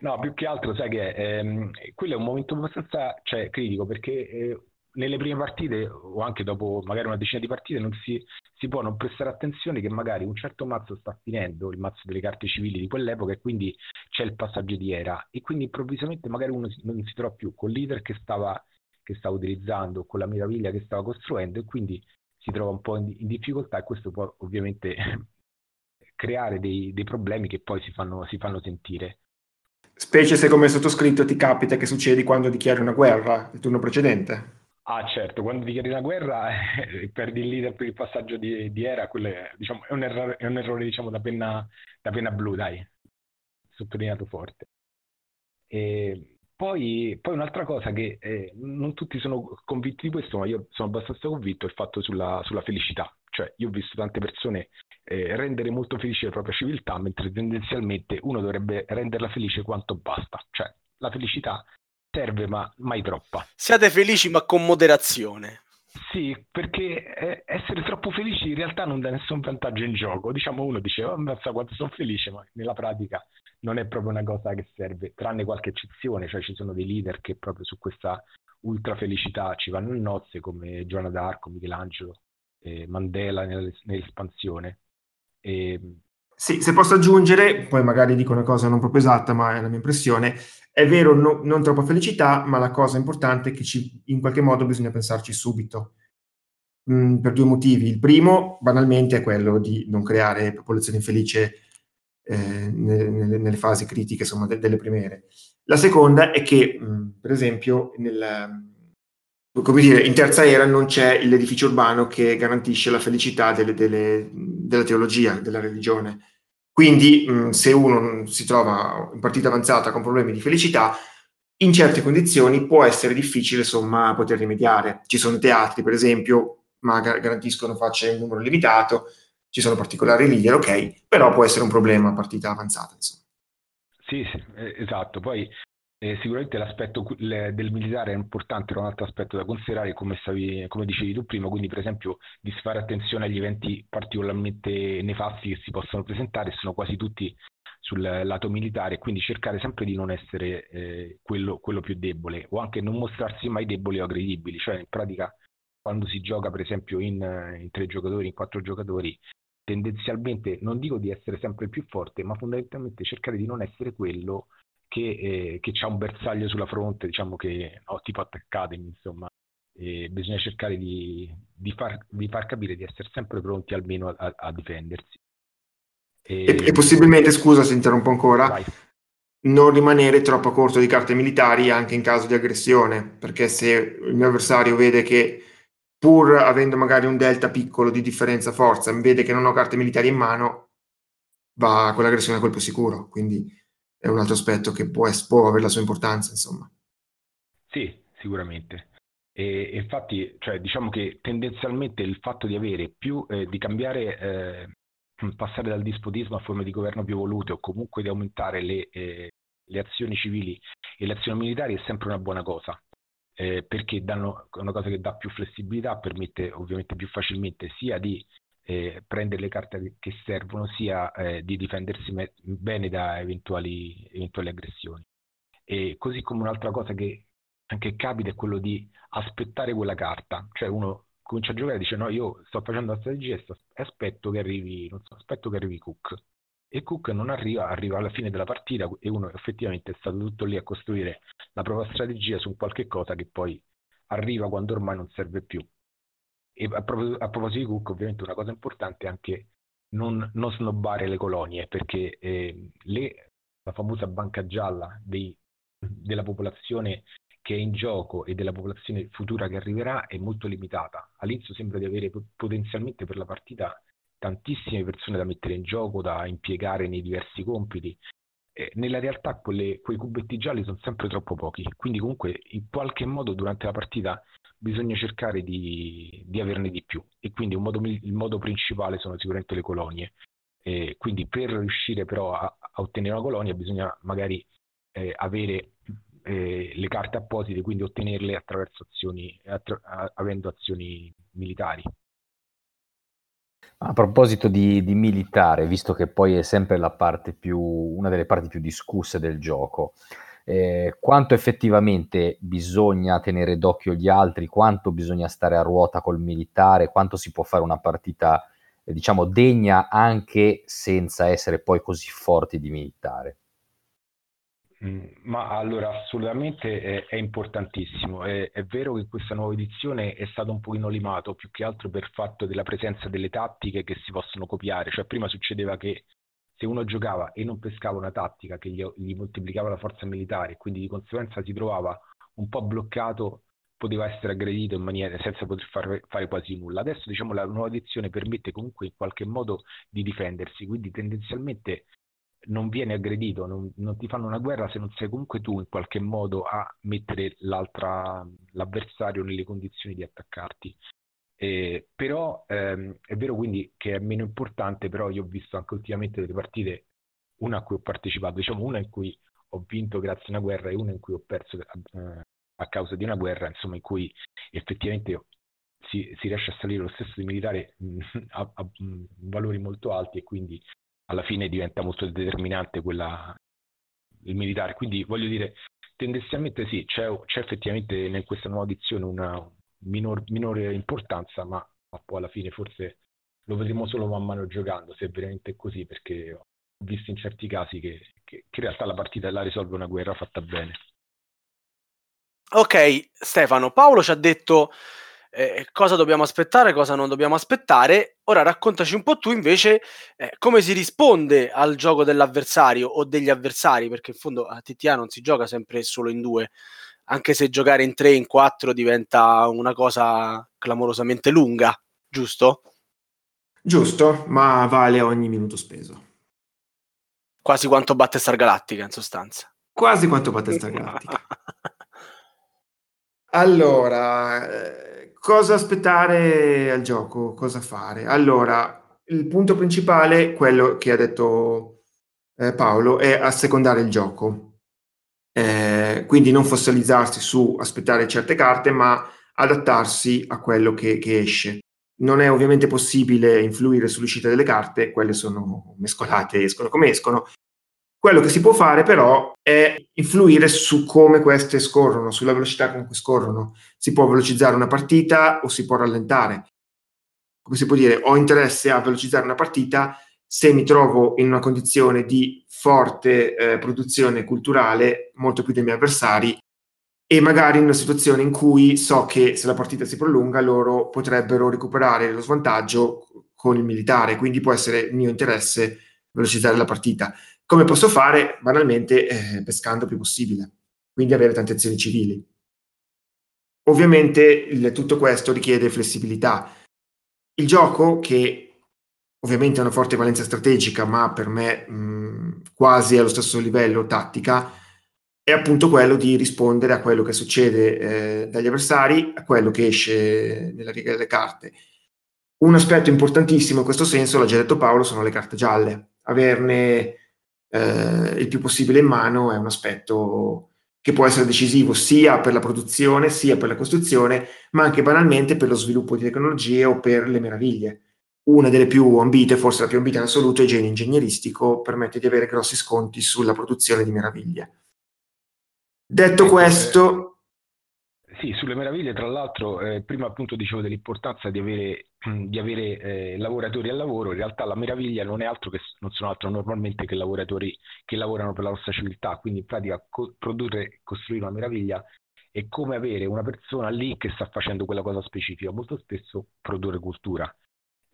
[SPEAKER 4] No, più che altro sai che ehm, quello è un momento abbastanza cioè, critico perché eh, nelle prime partite o anche dopo magari una decina di partite non si, si, può non prestare attenzione che magari un certo mazzo sta finendo, il mazzo delle carte civili di quell'epoca e quindi c'è il passaggio di era e quindi improvvisamente magari uno non si trova più con l'iter che stava, che stava utilizzando, con la meraviglia che stava costruendo e quindi si trova un po' in, in difficoltà e questo può ovviamente *laughs* creare dei, dei, problemi che poi si fanno, si fanno sentire.
[SPEAKER 5] Specie se come sottoscritto ti capita che succedi quando dichiari una guerra, il turno precedente.
[SPEAKER 4] Ah certo, quando dichiari una guerra eh, *laughs* perdi il leader per il passaggio di, di era, quello è, diciamo, è, un errore, è un errore diciamo, da, penna, da penna blu, dai, sottolineato forte. E poi, poi un'altra cosa che eh, non tutti sono convinti di questo, ma io sono abbastanza convinto, è il fatto sulla, sulla felicità. Cioè, io ho visto tante persone eh, rendere molto felice la propria civiltà, mentre tendenzialmente uno dovrebbe renderla felice quanto basta. Cioè, la felicità serve, ma mai troppa.
[SPEAKER 3] Siate felici, ma con moderazione.
[SPEAKER 4] Sì, perché eh, essere troppo felici in realtà non dà nessun vantaggio in gioco. Diciamo, uno dice, oh, ammazza quanto sono felice, ma nella pratica non è proprio una cosa che serve, tranne qualche eccezione, cioè ci sono dei leader che proprio su questa ultra felicità ci vanno in nozze, come Giovanna d'Arco, Michelangelo, eh, Mandela nell'espansione. E...
[SPEAKER 5] Sì, se posso aggiungere, poi magari dico una cosa non proprio esatta, ma è la mia impressione, è vero, no, non troppa felicità, ma la cosa importante è che ci, in qualche modo bisogna pensarci subito, mm, per due motivi. Il primo, banalmente, è quello di non creare popolazione infelice eh, nelle, nelle, fasi critiche, insomma, de, delle primere. La seconda è che, mh, mm, per esempio, nel, come dire, in terza era non c'è l'edificio urbano che garantisce la felicità delle, delle, della teologia, della religione. Quindi mh, se uno si trova in partita avanzata con problemi di felicità, in certe condizioni può essere difficile insomma poter rimediare. Ci sono teatri, per esempio, ma garantiscono faccia un numero limitato, ci sono particolari leader, ok, però può essere un problema a partita avanzata. Insomma.
[SPEAKER 4] Sì, sì, eh, esatto. Poi eh, sicuramente l'aspetto le, del militare è importante, era un altro aspetto da considerare, come, stavi, come dicevi tu prima, quindi per esempio di fare attenzione agli eventi particolarmente nefasti che si possono presentare, sono quasi tutti sul lato militare, quindi cercare sempre di non essere eh, quello, quello, più debole o anche non mostrarsi mai deboli o aggredibili, cioè in pratica quando si gioca per esempio in, in tre giocatori, in quattro giocatori, tendenzialmente non dico di essere sempre il più forte, ma fondamentalmente cercare di non essere quello che, eh, che ha un bersaglio sulla fronte, diciamo che no, tipo attaccatemi, insomma. E bisogna cercare di, di, far, di, far, capire di essere sempre pronti almeno a, a difendersi.
[SPEAKER 5] E... E, e, possibilmente, scusa se interrompo ancora, Vai. non rimanere troppo a corto di carte militari anche in caso di aggressione, perché se il mio avversario vede che pur avendo magari un delta piccolo di differenza forza, vede che non ho carte militari in mano, va con l'aggressione a colpo sicuro. Quindi è un altro aspetto che può, può avere la sua importanza, insomma.
[SPEAKER 4] Sì, sicuramente. E, infatti, cioè, diciamo che tendenzialmente il fatto di avere più, eh, di cambiare, eh, passare dal dispotismo a forme di governo più volute o comunque di aumentare le, eh, le azioni civili e le azioni militari è sempre una buona cosa. Eh, perché danno, una cosa che dà più flessibilità, permette ovviamente più facilmente sia di eh, prendere le carte che servono sia eh, di difendersi me- bene da eventuali, eventuali aggressioni. E così come un'altra cosa che anche capita è quello di aspettare quella carta, cioè uno comincia a giocare e dice no io sto facendo la strategia e aspetto che arrivi, so, aspetto che arrivi Cook e Cook non arriva, arriva alla fine della partita e uno effettivamente è stato tutto lì a costruire la propria strategia su qualche cosa che poi arriva quando ormai non serve più. E a, prop- a, proposito di Cook, ovviamente una cosa importante è anche non, non snobbare le colonie, perché eh, le, la famosa banca gialla dei, della popolazione che è in gioco e della popolazione futura che arriverà è molto limitata. All'inizio sembra di avere potenzialmente per la partita tantissime persone da mettere in gioco, da impiegare nei diversi compiti. Eh, nella realtà quelle, quei cubetti gialli sono sempre troppo pochi, quindi comunque in qualche modo durante la partita bisogna cercare di, di averne di più e quindi modo, il modo principale sono sicuramente le colonie. E quindi per riuscire però a, a, ottenere una colonia bisogna magari eh, avere eh, le carte apposite, quindi ottenerle attraverso azioni, attra- avendo azioni militari.
[SPEAKER 6] A proposito di, di, militare, visto che poi è sempre più, una delle parti più discusse del gioco, eh, quanto effettivamente bisogna tenere d'occhio gli altri, quanto bisogna stare a ruota col militare, quanto si può fare una partita eh, diciamo degna anche senza essere poi così forti di militare.
[SPEAKER 4] Mm, ma allora assolutamente è, è importantissimo. È, è, vero che questa nuova edizione è stato un pochino limato più che altro per fatto della presenza delle tattiche che si possono copiare. Cioè, prima succedeva che se uno giocava e non pescava una tattica che gli, gli moltiplicava la forza militare, quindi di conseguenza si trovava un po' bloccato, poteva essere aggredito in maniera senza poter fare, fare quasi nulla. Adesso diciamo la nuova edizione permette comunque in qualche modo di difendersi, quindi tendenzialmente non vieni aggredito, non, non, ti fanno una guerra se non sei comunque tu in qualche modo a mettere l'avversario nelle condizioni di attaccarti. Eh, però ehm, è vero quindi che è meno importante, però io ho visto anche ultimamente delle partite, una a cui ho partecipato, diciamo una in cui ho vinto grazie a una guerra e una in cui ho perso eh, a causa di una guerra, insomma in cui effettivamente si, si riesce a salire lo stesso di militare mh, *laughs* a, a, a valori molto alti e quindi alla fine diventa molto determinante quella, il militare. Quindi voglio dire, tendenzialmente sì, c'è, c'è effettivamente in questa nuova edizione una minor, minore importanza, ma, ma, poi alla fine forse lo vedremo solo man mano giocando, se è veramente così, perché ho visto in certi casi che, che, che in realtà la partita la risolve una guerra fatta bene.
[SPEAKER 3] Ok, Stefano, Paolo ci ha detto eh, cosa dobbiamo aspettare, cosa non dobbiamo aspettare. Ora raccontaci un po' tu invece eh, come si risponde al gioco dell'avversario o degli avversari, perché in fondo a TTA non si gioca sempre solo in due, anche se giocare in tre, in quattro diventa una cosa clamorosamente lunga, giusto?
[SPEAKER 5] Giusto, ma vale ogni minuto speso.
[SPEAKER 3] Quasi quanto batte Star Galactica, in sostanza.
[SPEAKER 5] Quasi quanto batte Star Galactica. *laughs* allora, eh, Cosa aspettare al gioco? Cosa fare? Allora, il punto principale, quello che ha detto eh, Paolo, è assecondare il gioco. Eh, quindi non fossilizzarsi su aspettare certe carte, ma adattarsi a quello che, che esce. Non è ovviamente possibile influire sull'uscita delle carte, quelle sono mescolate, escono come escono, quello che si può fare però è influire su come queste scorrono, sulla velocità con cui scorrono. Si può velocizzare una partita o si può rallentare. Come si può dire, ho interesse a velocizzare una partita se mi trovo in una condizione di forte eh, produzione culturale, molto più dei miei avversari, e magari in una situazione in cui so che se la partita si prolunga loro potrebbero recuperare lo svantaggio con il militare, quindi può essere mio interesse velocizzare la partita. Come posso fare? Banalmente eh, pescando il più possibile, quindi avere tante azioni civili. Ovviamente il, tutto questo richiede flessibilità. Il gioco, che ovviamente ha una forte valenza strategica, ma per me mh, quasi allo stesso livello tattica, è appunto quello di rispondere a quello che succede eh, dagli avversari, a quello che esce nella riga delle carte. Un aspetto importantissimo in questo senso, l'ha già detto Paolo, sono le carte gialle. Averne eh, il più possibile in mano è un aspetto che può essere decisivo sia per la produzione, sia per la costruzione, ma anche banalmente per lo sviluppo di tecnologie o per le meraviglie. Una delle più ambite, forse la più ambita in assoluto, è il genio ingegneristico, permette di avere grossi sconti sulla produzione di meraviglie. Detto ecco, questo,
[SPEAKER 4] sì, sulle meraviglie, tra l'altro, eh, prima appunto dicevo dell'importanza di avere, *clears throat* di avere eh, lavoratori al lavoro, in realtà la meraviglia non è altro che non sono altro normalmente che lavoratori che lavorano per la nostra civiltà, quindi in pratica co- produrre e costruire una meraviglia è come avere una persona lì che sta facendo quella cosa specifica, molto spesso produrre cultura.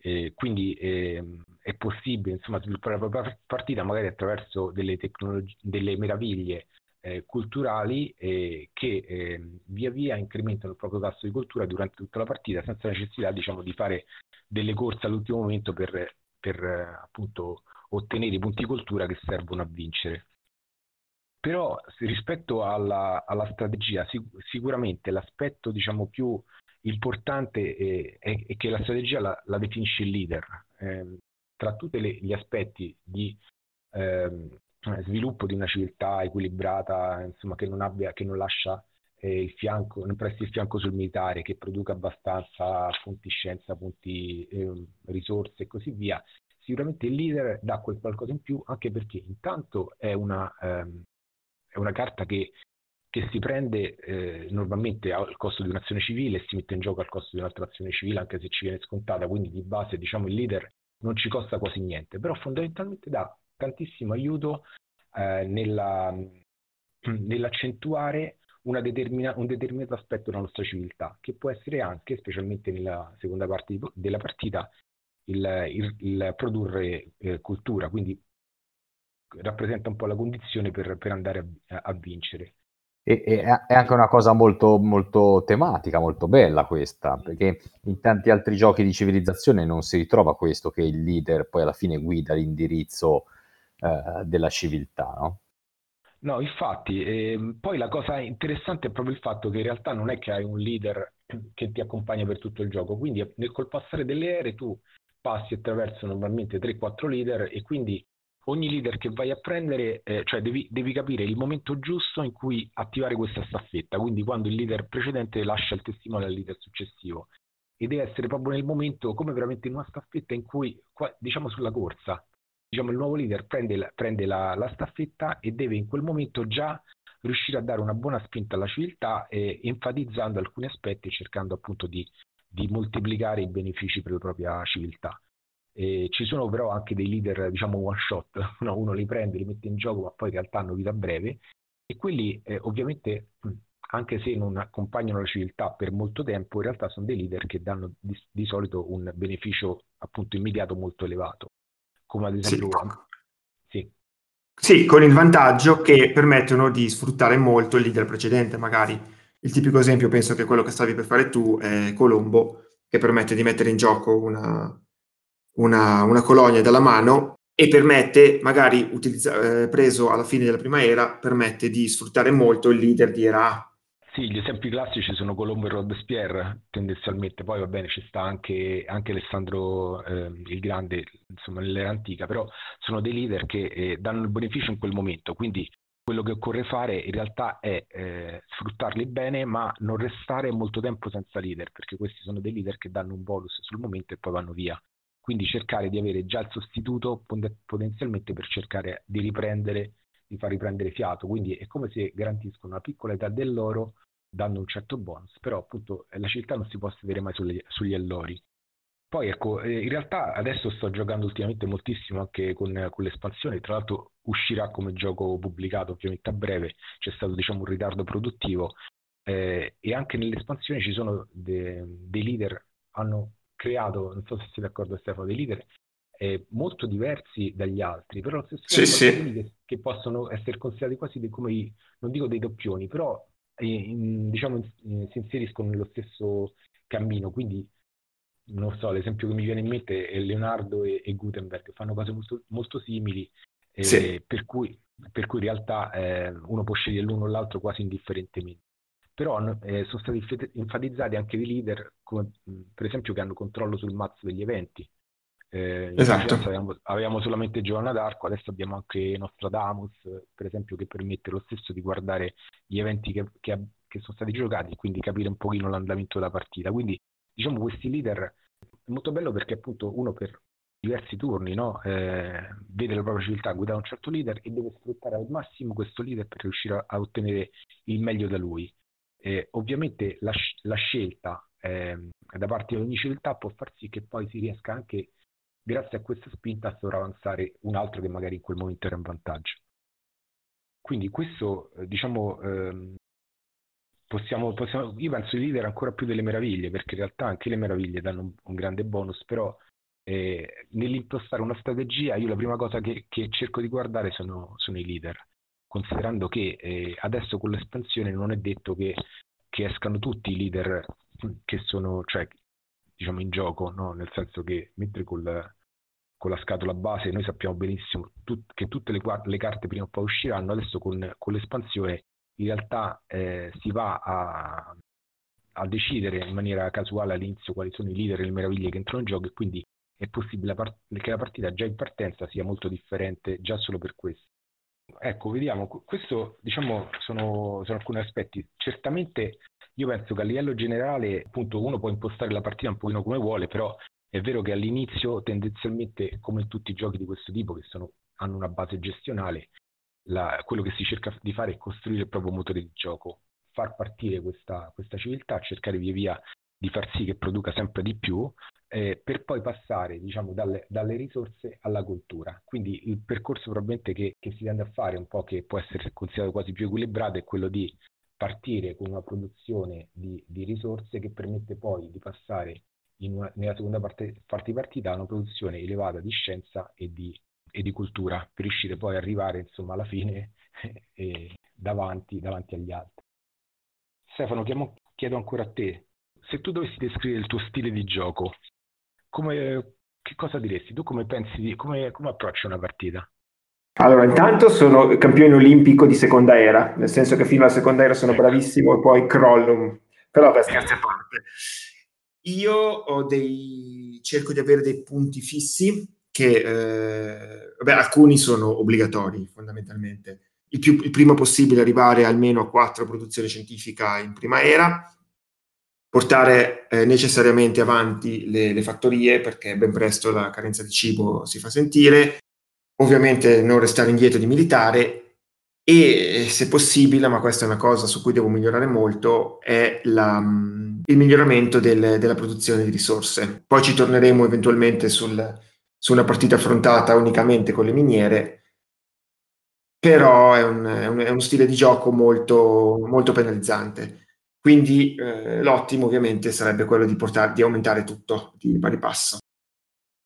[SPEAKER 4] Eh, quindi eh, è possibile insomma, sviluppare la propria partita magari attraverso delle, tecnologie, delle meraviglie eh, culturali eh, che eh, via via incrementano il proprio tasso di cultura durante tutta la partita senza necessità diciamo, di fare delle corse all'ultimo momento per, per appunto ottenere i punti cultura che servono a vincere. Però rispetto alla, alla strategia, sic- sicuramente l'aspetto diciamo, più importante è, è, è, che la strategia la, la definisce il leader. Eh, tra tutti gli aspetti di eh, eh, sviluppo di una civiltà equilibrata, insomma, che non, abbia, che non lascia eh, il fianco, non presti il fianco sul militare, che produca abbastanza punti scienza, punti eh, risorse e così via. Sicuramente il leader dà quel qualcosa in più, anche perché intanto è una, ehm, è una carta che, che si prende eh, normalmente al costo di un'azione civile e si mette in gioco al costo di un'altra azione civile, anche se ci viene scontata, quindi di base diciamo il leader non ci costa quasi niente, però fondamentalmente dà tantissimo aiuto eh, nella, *clears throat* nell'accentuare determina- un determinato aspetto della nostra civiltà, che può essere anche, specialmente nella seconda parte di, della partita, il, il, il produrre eh, cultura, quindi rappresenta un po' la condizione per, per andare a, a vincere.
[SPEAKER 6] E, e, è anche una cosa molto, molto tematica, molto bella questa, perché in tanti altri giochi di civilizzazione non si ritrova questo che il leader poi alla fine guida l'indirizzo eh, della civiltà, no?
[SPEAKER 4] No, infatti, eh, poi la cosa interessante è proprio il fatto che in realtà non è che hai un leader che ti accompagna per tutto il gioco, quindi nel, col passare delle ere tu passi attraverso normalmente 3-4 leader e quindi ogni leader che vai a prendere, eh, cioè devi, devi, capire il momento giusto in cui attivare questa staffetta, quindi quando il leader precedente lascia il testimone al leader successivo. E deve essere proprio nel momento, come veramente in una staffetta in cui, diciamo sulla corsa, diciamo, il nuovo leader prende, la, prende la, la, staffetta e deve in quel momento già riuscire a dare una buona spinta alla civiltà, eh, enfatizzando alcuni aspetti e cercando appunto di, di moltiplicare i benefici per la propria civiltà. Eh, ci sono però anche dei leader, diciamo, one shot, *laughs* no? uno li prende, li mette in gioco, ma poi in realtà hanno vita breve, e quelli eh, ovviamente, anche se non accompagnano la civiltà per molto tempo, in realtà sono dei leader che danno di, di solito un beneficio appunto immediato molto elevato come ad esempio...
[SPEAKER 5] Sì. sì. Sì, con il vantaggio che permettono di sfruttare molto il leader precedente, magari. Il tipico esempio, penso che quello che stavi per fare tu, è Colombo, che permette di mettere in gioco una, una, una colonia dalla mano e permette, magari utilizza, eh, preso alla fine della prima era, permette di sfruttare molto il leader di era A
[SPEAKER 4] sì, gli esempi classici sono Colombo e Robespierre, tendenzialmente, poi va bene, ci sta anche, anche Alessandro eh, il Grande, insomma, nell'era antica, però sono dei leader che eh, danno il beneficio in quel momento, quindi quello che occorre fare in realtà è eh, sfruttarli bene, ma non restare molto tempo senza leader, perché questi sono dei leader che danno un bonus sul momento e poi vanno via. Quindi cercare di avere già il sostituto potenzialmente per cercare di riprendere, di far riprendere fiato. Quindi è come se garantiscono una piccola età dell'oro dando un certo bonus, però appunto la civiltà non si può sedere mai sugli, sugli allori. Poi ecco, eh, in realtà adesso sto giocando ultimamente moltissimo anche con, con, l'espansione, tra l'altro uscirà come gioco pubblicato ovviamente a breve, c'è stato diciamo un ritardo produttivo eh, e anche nell'espansione ci sono de, dei leader, hanno creato, non so se sei d'accordo Stefano, dei leader eh, molto diversi dagli altri, però allo stesso
[SPEAKER 5] sì, sì.
[SPEAKER 4] Che, che, possono essere considerati quasi dei, come, non dico dei doppioni, però in, diciamo, in, si inseriscono nello stesso cammino, quindi non so, l'esempio che mi viene in mente è Leonardo e, e Gutenberg, fanno cose molto, molto simili, eh, sì. per, cui, per, cui, in realtà eh, uno può scegliere l'uno o l'altro quasi indifferentemente. Però eh, sono stati enfatizzati anche dei leader, come per esempio che hanno controllo sul mazzo degli eventi.
[SPEAKER 5] Eh, esatto.
[SPEAKER 4] Avevamo, avevamo, solamente Giovanna d'Arco, adesso abbiamo anche Nostradamus, per esempio, che permette lo stesso di guardare gli eventi che, che, che sono stati giocati e quindi capire un pochino l'andamento della partita. Quindi, diciamo, questi leader è molto bello perché appunto uno per diversi turni no? eh, vede la propria civiltà guidare un certo leader e deve sfruttare al massimo questo leader per riuscire a, a ottenere il meglio da lui. Eh, ovviamente la, la scelta eh, da parte di ogni civiltà può far sì che poi si riesca anche grazie a questa spinta a sovravanzare un altro che magari in quel momento era in vantaggio. Quindi questo, eh, diciamo, ehm, possiamo, possiamo, io penso di vivere ancora più delle meraviglie, perché in realtà anche le meraviglie danno un, un grande bonus, però eh, nell'impostare una strategia io la prima cosa che, che cerco di guardare sono, sono, i leader, considerando che eh, adesso con l'espansione non è detto che, che escano tutti i leader che sono, cioè, diciamo, in gioco, no? nel senso che mentre col, con la scatola base noi sappiamo benissimo tut- che tutte le, le, carte prima o poi usciranno, adesso con, con l'espansione in realtà eh, si va a, a, decidere in maniera casuale all'inizio quali sono i leader e le meraviglie che entrano in gioco e quindi è possibile part- che la partita già in partenza sia molto differente già solo per questo. Ecco, vediamo, questo diciamo sono, sono alcuni aspetti. Certamente io penso che a livello generale, appunto, uno può impostare la partita un pochino come vuole, però è vero che all'inizio tendenzialmente, come in tutti i giochi di questo tipo, che sono, hanno una base gestionale, la, quello che si cerca di fare è costruire il proprio motore di gioco, far partire questa, questa civiltà, cercare via via di far sì che produca sempre di più, eh, per poi passare diciamo, dalle, dalle, risorse alla cultura. Quindi il percorso probabilmente che, che, si tende a fare, un po' che può essere considerato quasi più equilibrato, è quello di partire con una produzione di, di risorse che permette poi di passare una, nella seconda parte, parte, di partita a una produzione elevata di scienza e di, e di cultura, per riuscire poi ad arrivare insomma, alla fine *laughs* eh, davanti, davanti agli altri. Stefano, chiedo ancora a te, se tu dovessi descrivere il tuo stile di gioco, come, che cosa diresti? Tu come pensi, di, come, come approcci una partita?
[SPEAKER 5] Allora, intanto sono campione olimpico di seconda era, nel senso che fino alla seconda era sono bravissimo e poi crollo. Però per scherzi a parte. Io ho dei, cerco di avere dei punti fissi che, eh, vabbè, alcuni sono obbligatori fondamentalmente. Il, più, il primo possibile arrivare almeno a quattro produzioni scientifica in prima era, portare eh, necessariamente avanti le, le, fattorie perché ben presto la carenza di cibo si fa sentire, ovviamente non restare indietro di militare e se possibile, ma questa è una cosa su cui devo migliorare molto, è la, il miglioramento del, della produzione di risorse. Poi ci torneremo eventualmente sul, su una partita affrontata unicamente con le miniere, però è, un, è, un, è uno stile di gioco molto, molto penalizzante. Quindi eh, l'ottimo ovviamente sarebbe quello di, portare, di aumentare tutto di pari passo.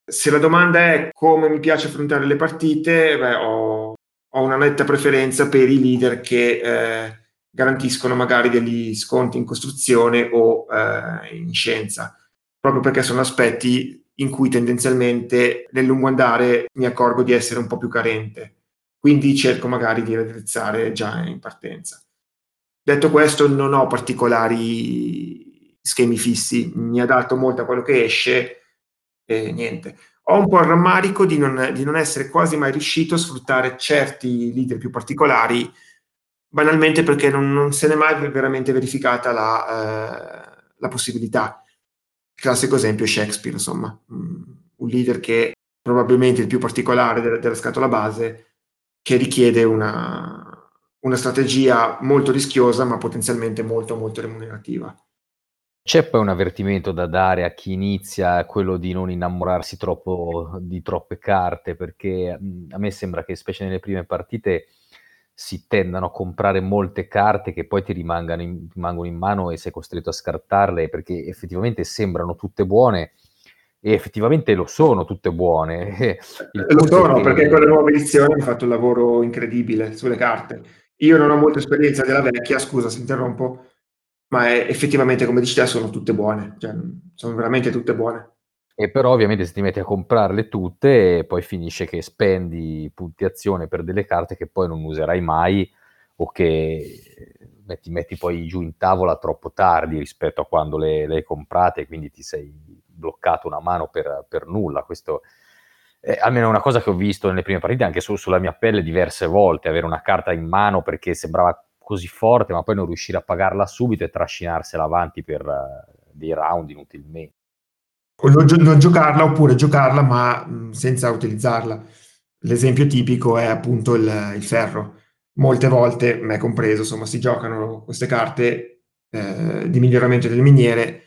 [SPEAKER 5] Se la domanda è come mi piace affrontare le partite, beh, ho, ho, una netta preferenza per i leader che eh, garantiscono magari degli sconti in costruzione o eh, in scienza, proprio perché sono aspetti in cui tendenzialmente nel lungo andare mi accorgo di essere un po' più carente. Quindi cerco magari di raddrizzare già in partenza. Detto questo, non ho particolari schemi fissi, mi adatto molto a quello che esce e niente. Ho un po' il rammarico di non, di non essere quasi mai riuscito a sfruttare certi leader più particolari, banalmente perché non, non se n'è mai veramente verificata la, eh, la possibilità. Il classico esempio è Shakespeare, insomma, mm, un leader che probabilmente è il più particolare della, della scatola base, che richiede una, una strategia molto rischiosa ma potenzialmente molto molto remunerativa.
[SPEAKER 6] C'è poi un avvertimento da dare a chi inizia, quello di non innamorarsi troppo di troppe carte, perché a me sembra che specie nelle prime partite si tendano a comprare molte carte che poi ti rimangano in, rimangono in mano e sei costretto a scartarle perché effettivamente sembrano tutte buone e effettivamente lo sono tutte buone. *laughs*
[SPEAKER 5] Lo sono perché con le nuove edizioni hanno fatto un lavoro incredibile sulle carte io non ho molta esperienza della vecchia, scusa se interrompo, ma è, effettivamente, come dici te, sono tutte buone, cioè, sono veramente tutte buone.
[SPEAKER 6] E però ovviamente se ti metti a comprarle tutte, poi finisce che spendi punti azione per delle carte che poi non userai mai o che metti, metti poi giù in tavola troppo tardi rispetto a quando le, hai comprate, quindi ti sei bloccato una mano per, per nulla. Questo eh, almeno una cosa che ho visto nelle prime partite, anche su, sulla mia pelle diverse volte, avere una carta in mano perché sembrava così forte, ma poi non riuscire a pagarla subito e trascinarsela avanti per uh, dei round inutilmente.
[SPEAKER 5] O non, non, giocarla oppure giocarla ma mh, senza utilizzarla. L'esempio tipico è appunto il, il ferro. Molte volte, me compreso, insomma, si giocano queste carte eh, di miglioramento delle miniere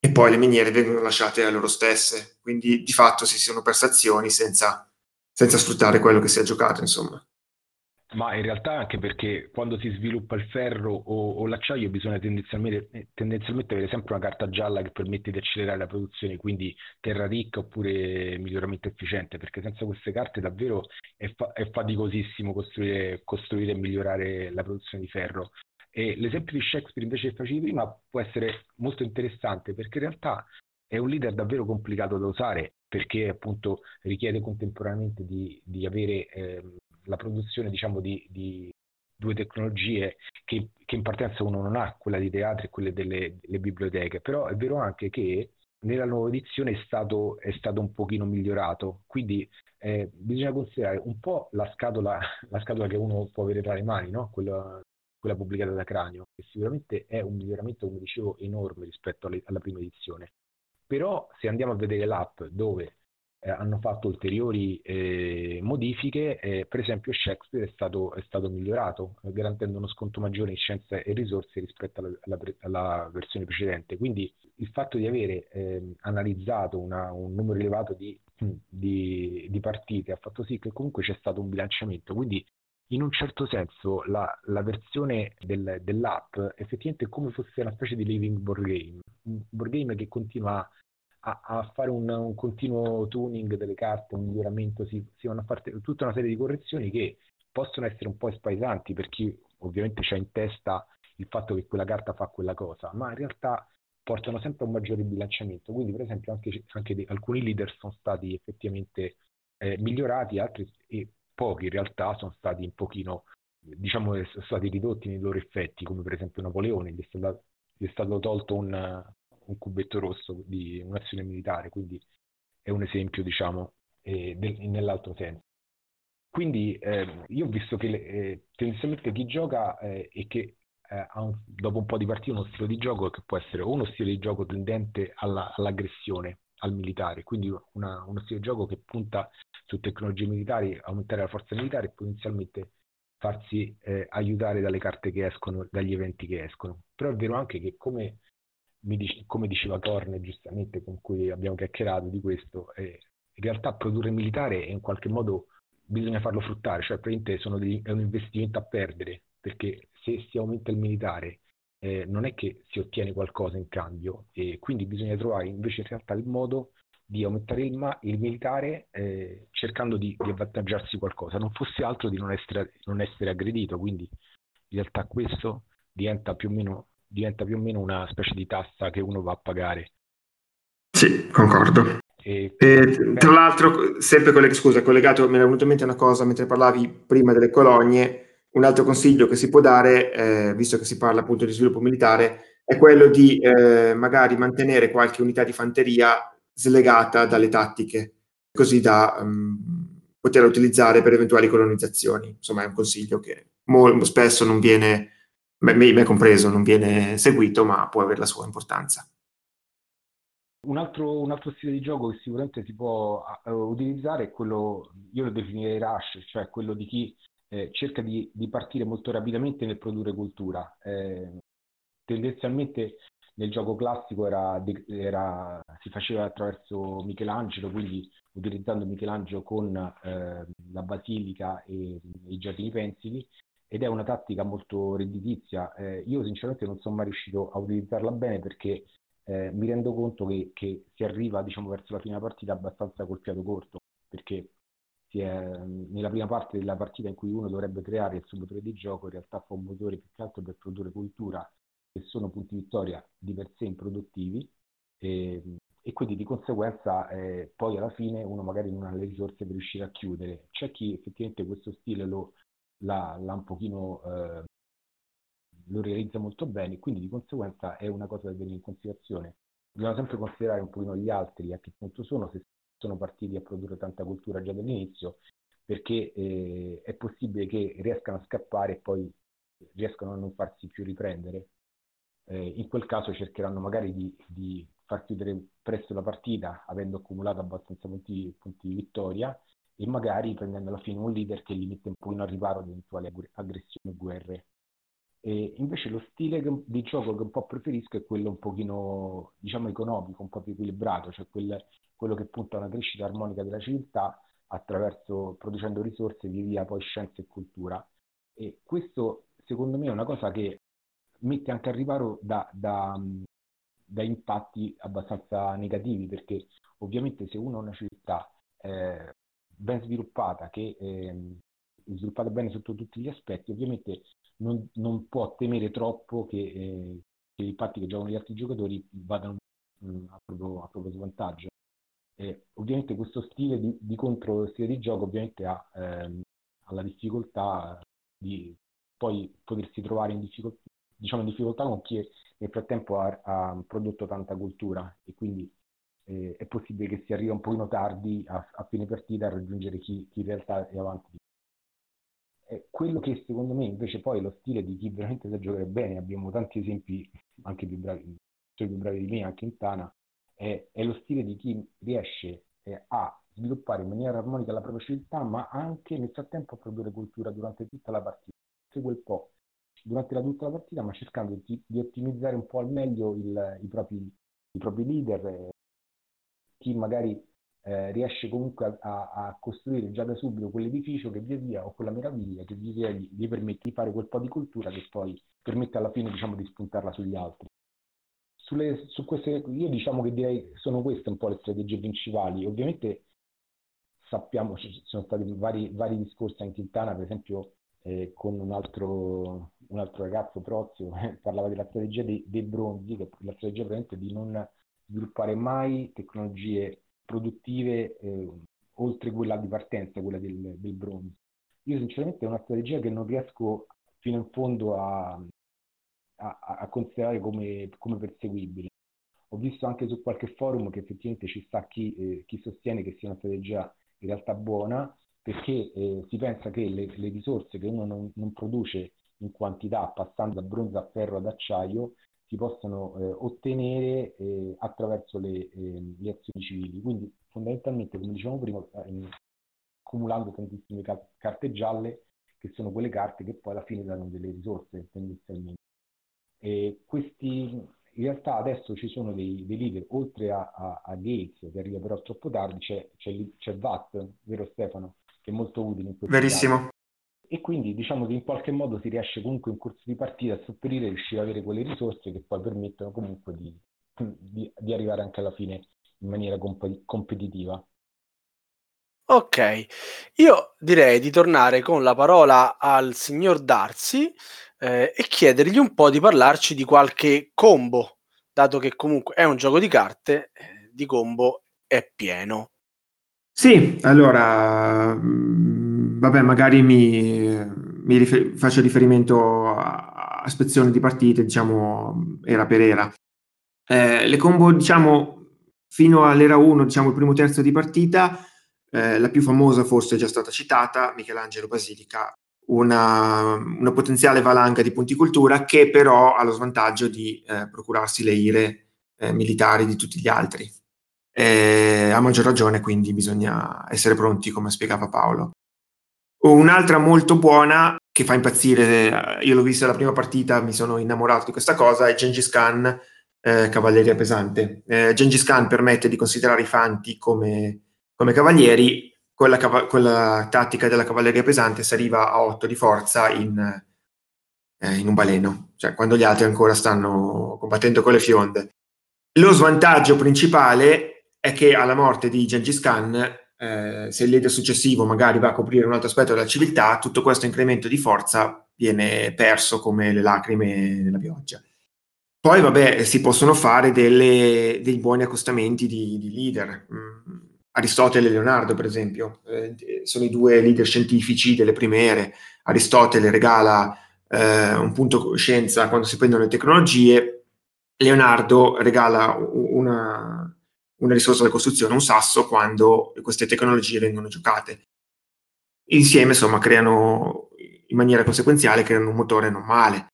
[SPEAKER 5] e poi le miniere vengono lasciate a loro stesse, quindi di fatto si sono perse azioni senza, senza sfruttare quello che si è giocato, insomma.
[SPEAKER 4] Ma in realtà anche perché quando si sviluppa il ferro o, o l'acciaio bisogna tendenzialmente, tendenzialmente, avere sempre una carta gialla che permette di accelerare la produzione, quindi terra ricca oppure miglioramento efficiente, perché senza queste carte davvero è, fa- è faticosissimo costruire, costruire e migliorare la produzione di ferro. E l'esempio di Shakespeare invece che facevi prima può essere molto interessante perché in realtà è un leader davvero complicato da usare perché appunto richiede contemporaneamente di, di avere eh, la produzione diciamo di, di due tecnologie che, che, in partenza uno non ha, quella di teatro e quelle delle, delle biblioteche, però è vero anche che nella nuova edizione è stato, è stato un pochino migliorato, quindi eh, bisogna considerare un po' la scatola, la scatola, che uno può avere tra le mani, no? quella, quella pubblicata da Cranio, che sicuramente è un miglioramento, come dicevo, enorme rispetto alle, alla prima edizione. Però se andiamo a vedere l'app dove eh, hanno fatto ulteriori eh, modifiche, eh, per esempio Shakespeare è stato, è stato migliorato, eh, garantendo uno sconto maggiore in scienza e risorse rispetto alla, alla, alla versione precedente. Quindi il fatto di avere ehm, analizzato una, un numero elevato di, di, di, partite ha fatto sì che comunque c'è stato un bilanciamento. Quindi in un certo senso la, la versione del, dell'app effettivamente è come fosse una specie di living board game, un board game che continua a, a fare un, un, continuo tuning delle carte, un miglioramento, si, si vanno a fare tutta una serie di correzioni che possono essere un po' spaesanti per chi ovviamente c'ha in testa il fatto che quella carta fa quella cosa, ma in realtà portano sempre a un maggiore bilanciamento. Quindi, per esempio, anche, anche di, alcuni leader sono stati effettivamente eh, migliorati, altri e pochi in realtà sono stati un pochino, diciamo, sono stati ridotti nei loro effetti, come per esempio Napoleone, gli è stato, gli è stato tolto un, un cubetto rosso di un'azione militare, quindi è un esempio, diciamo, eh, del, nell'altro senso. Quindi eh, io ho visto che eh, tendenzialmente chi gioca eh, e che eh, un, dopo un po' di partita uno stile di gioco che può essere uno stile di gioco tendente alla, all'aggressione al militare, quindi una, uno stile di gioco che punta su tecnologie militari, aumentare la forza militare e potenzialmente farsi eh, aiutare dalle carte che escono, dagli eventi che escono. Però è vero anche che come dice, come diceva Torne giustamente, con cui abbiamo chiacchierato di questo, eh, in realtà produrre militare in qualche modo bisogna farlo fruttare, cioè dei, è un investimento a perdere, perché se si aumenta il militare eh, non è che si ottiene qualcosa in cambio, e quindi bisogna trovare invece in realtà il modo di aumentare il, ma- il militare eh, cercando di, di, avvantaggiarsi qualcosa, non fosse altro di non essere, non essere aggredito, quindi in realtà questo diventa più o meno diventa più o meno una specie di tassa che uno va a pagare.
[SPEAKER 5] Sì, concordo. E, e, tra l'altro, sempre colleg- scusa, collegato, mi era venuto in mente una cosa mentre parlavi prima delle colonie, un altro consiglio che si può dare, eh, visto che si parla appunto di sviluppo militare, è quello di eh, magari mantenere qualche unità di fanteria slegata dalle tattiche, così da um, poterla utilizzare per eventuali colonizzazioni. Insomma, è un consiglio che molto spesso non viene me, me compreso, non viene seguito, ma può avere la sua importanza.
[SPEAKER 4] Un altro, un altro, stile di gioco che sicuramente si può uh, utilizzare è quello, io lo definirei rush, cioè quello di chi eh, cerca di, di, partire molto rapidamente nel produrre cultura. Eh, tendenzialmente nel gioco classico era, era, si faceva attraverso Michelangelo, quindi utilizzando Michelangelo con eh, la basilica e, i giardini pensili, ed è una tattica molto redditizia. Eh, io sinceramente non sono mai riuscito a utilizzarla bene perché eh, mi rendo conto che, che, si arriva diciamo, verso la fine partita abbastanza col fiato corto, perché è, nella prima parte della partita in cui uno dovrebbe creare il suo motore di gioco, in realtà fa un motore più che altro per produrre cultura, che sono punti vittoria di per sé improduttivi, e, e quindi di conseguenza eh, poi alla fine uno magari non ha le risorse per riuscire a chiudere. C'è chi effettivamente questo stile lo l'ha, l'ha un pochino, eh, lo realizza molto bene, quindi di conseguenza è una cosa da tenere in considerazione. Bisogna sempre considerare un pochino gli altri a che punto sono, se sono partiti a produrre tanta cultura già dall'inizio, perché eh, è possibile che riescano a scappare e poi riescano a non farsi più riprendere. Eh, in quel caso cercheranno magari di, di, far chiudere presto la partita, avendo accumulato abbastanza punti, punti di vittoria, e magari prendendo alla fine un leader che li mette un po' in riparo ad eventuali aggressioni e guerre. E invece lo stile di gioco che un po' preferisco è quello un pochino, diciamo, economico, un po' più equilibrato, cioè quel, quello che punta a una crescita armonica della civiltà attraverso, producendo risorse via via poi scienza e cultura. E questo, secondo me, è una cosa che mette anche al riparo da, da, da impatti abbastanza negativi, perché ovviamente se uno ha una civiltà eh, ben sviluppata, che eh, sviluppata bene sotto tutti gli aspetti, ovviamente non, non può temere troppo che, eh, che, gli impatti che giocano gli altri giocatori vadano mh, mm, a, proprio, a, proprio, svantaggio. E ovviamente questo stile di, di contro stile di gioco ovviamente ha, ehm, ha, la difficoltà di poi potersi trovare in difficoltà, diciamo in difficoltà con chi nel frattempo ha, ha prodotto tanta cultura e quindi eh, è possibile che si arrivi un pochino tardi a, a fine partita a raggiungere chi, chi in realtà è avanti. Eh, quello che secondo me invece poi è lo stile di chi veramente sa giocare bene, abbiamo tanti esempi anche più bravi, più bravi di me, anche in Tana, è, è lo stile di chi riesce eh, a sviluppare in maniera armonica la propria civiltà, ma anche nel frattempo a produrre cultura durante tutta la partita. Segue il po' durante la, tutta la partita, ma cercando di, di ottimizzare un po' al meglio il, i, propri, i, propri, leader, eh, chi magari eh, riesce comunque a, a, costruire già da subito quell'edificio che via via, o quella meraviglia che via via gli, gli, permette di fare quel po' di cultura che poi permette alla fine diciamo, di spuntarla sugli altri. Sulle, su queste, io diciamo che direi sono queste un po' le strategie principali. Ovviamente sappiamo, ci sono stati vari, vari discorsi anche in Tana, per esempio eh, con un altro, un altro, ragazzo, Prozio, *laughs* eh, parlava della strategia dei, dei bronzi, che la strategia praticamente di non sviluppare mai tecnologie produttive eh, oltre quella di partenza, quella del, del, bronzo. Io sinceramente è una strategia che non riesco fino in fondo a, a, a considerare come, come, perseguibile. Ho visto anche su qualche forum che effettivamente ci sta chi, eh, chi sostiene che sia una strategia in realtà buona, perché eh, si pensa che le, le, risorse che uno non, non, produce in quantità passando da bronzo a ferro ad acciaio si possono eh, ottenere eh, attraverso le, ehm, le, azioni civili. Quindi fondamentalmente, come dicevamo prima, accumulando tantissime car- carte gialle, che sono quelle carte che poi alla fine danno delle risorse tendenzialmente. E questi, in realtà adesso ci sono dei, dei leader, oltre a, a, a, Gates, che arriva però troppo tardi, c'è, c'è, c'è VAT, vero Stefano? che è molto utile in questo
[SPEAKER 5] Verissimo.
[SPEAKER 4] Caso. E quindi diciamo che in qualche modo si riesce comunque in corso di partita a sopperire e riuscire ad avere quelle risorse che poi permettono comunque di, di, di arrivare anche alla fine in maniera comp- competitiva.
[SPEAKER 3] Ok, io direi di tornare con la parola al signor Darsi eh, e chiedergli un po' di parlarci di qualche combo, dato che comunque è un gioco di carte, eh, di combo è pieno.
[SPEAKER 5] Sì, allora, mh, vabbè, magari mi, mi rifer- faccio riferimento a, a spezzoni di partite, diciamo, era per era. Eh, le combo, diciamo, fino all'era 1, diciamo, il primo terzo di partita, eh, la più famosa forse è già stata citata, Michelangelo Basilica, una, una potenziale valanga di punti cultura che però ha lo svantaggio di eh, procurarsi le ire eh, militari di tutti gli altri. E a maggior ragione, quindi bisogna essere pronti, come spiegava Paolo. Un'altra molto buona che fa impazzire, io l'ho vista la prima partita, mi sono innamorato di questa cosa, è Gengis Khan, eh, Cavalleria Pesante. Eh, Gengis Khan permette di considerare i fanti come, come cavalieri, con la, la, tattica della Cavalleria Pesante si arriva a 8 di forza in, eh, in un baleno, cioè quando gli altri ancora stanno combattendo con le fionde. Lo svantaggio principale è che alla morte di Gengis Khan, eh, se il leader successivo magari va a coprire un altro aspetto della civiltà, tutto questo incremento di forza viene perso come le lacrime nella pioggia. Poi, vabbè, si possono fare delle, dei buoni accostamenti di, di leader. Mm. Aristotele e Leonardo, per esempio, eh, sono i due leader scientifici delle prime ere. Aristotele regala eh, un punto coscienza quando si prendono le tecnologie, Leonardo regala una, una risorsa da costruzione, un sasso, quando queste tecnologie vengono giocate. Insieme, insomma, creano in maniera conseguenziale, creano un motore non male.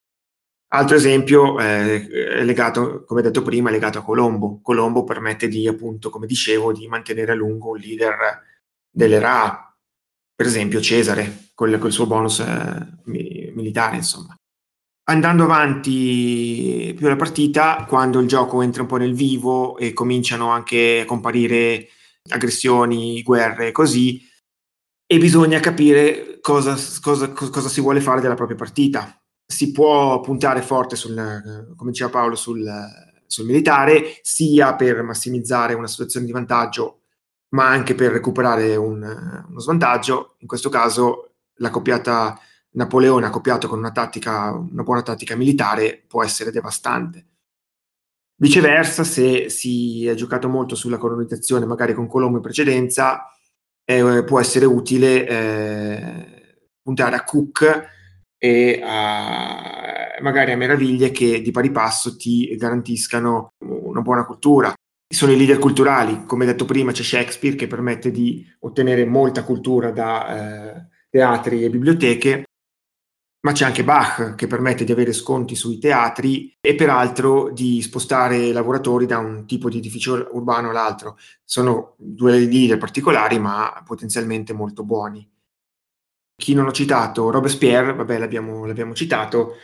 [SPEAKER 5] Altro esempio eh, è legato, come detto prima, è legato a Colombo. Colombo permette di, appunto, come dicevo, di mantenere a lungo un leader dell'era, per esempio Cesare, con, il suo bonus eh, militare, insomma andando avanti più la partita, quando il gioco entra un po' nel vivo e cominciano anche a comparire aggressioni, guerre e così, e bisogna capire cosa, cosa, cosa, si vuole fare della propria partita. Si può puntare forte, sul, come diceva Paolo, sul, sul militare, sia per massimizzare una situazione di vantaggio, ma anche per recuperare un, uno svantaggio. In questo caso la coppiata Napoleone accoppiato con una, tattica, una buona tattica militare può essere devastante. Viceversa, se si è giocato molto sulla colonizzazione, magari con Colombo in precedenza, eh, può essere utile eh, puntare a Cook e a, magari a meraviglie che di pari passo ti garantiscano una buona cultura. Sono i leader culturali, come detto prima c'è Shakespeare che permette di ottenere molta cultura da eh, teatri e biblioteche ma c'è anche Bach che permette di avere sconti sui teatri e peraltro di spostare lavoratori da un tipo di edificio urbano all'altro. Sono due leader particolari, ma potenzialmente molto buoni. Chi non ho citato, Robespierre, vabbè l'abbiamo, l'abbiamo citato,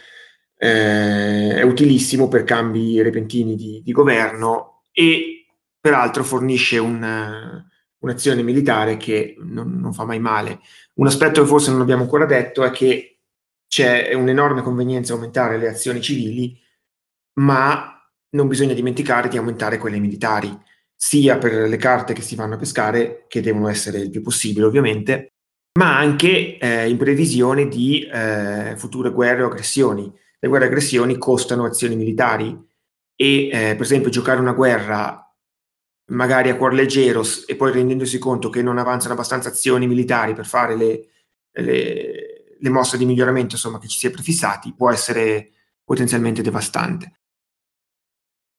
[SPEAKER 5] eh, è utilissimo per cambi repentini di, di governo e peraltro fornisce un, un'azione militare che non, non fa mai male. Un aspetto che forse non abbiamo ancora detto è che c'è un'enorme convenienza aumentare le azioni civili, ma non bisogna dimenticare di aumentare quelle militari, sia per le carte che si vanno a pescare, che devono essere il più possibile ovviamente, ma anche eh, in previsione di eh, future guerre o aggressioni. Le guerre e aggressioni costano azioni militari e eh, per esempio giocare una guerra magari a cuor leggero e poi rendendosi conto che non avanzano abbastanza azioni militari per fare le, le le mosse di miglioramento insomma, che ci si è prefissati può essere potenzialmente devastante.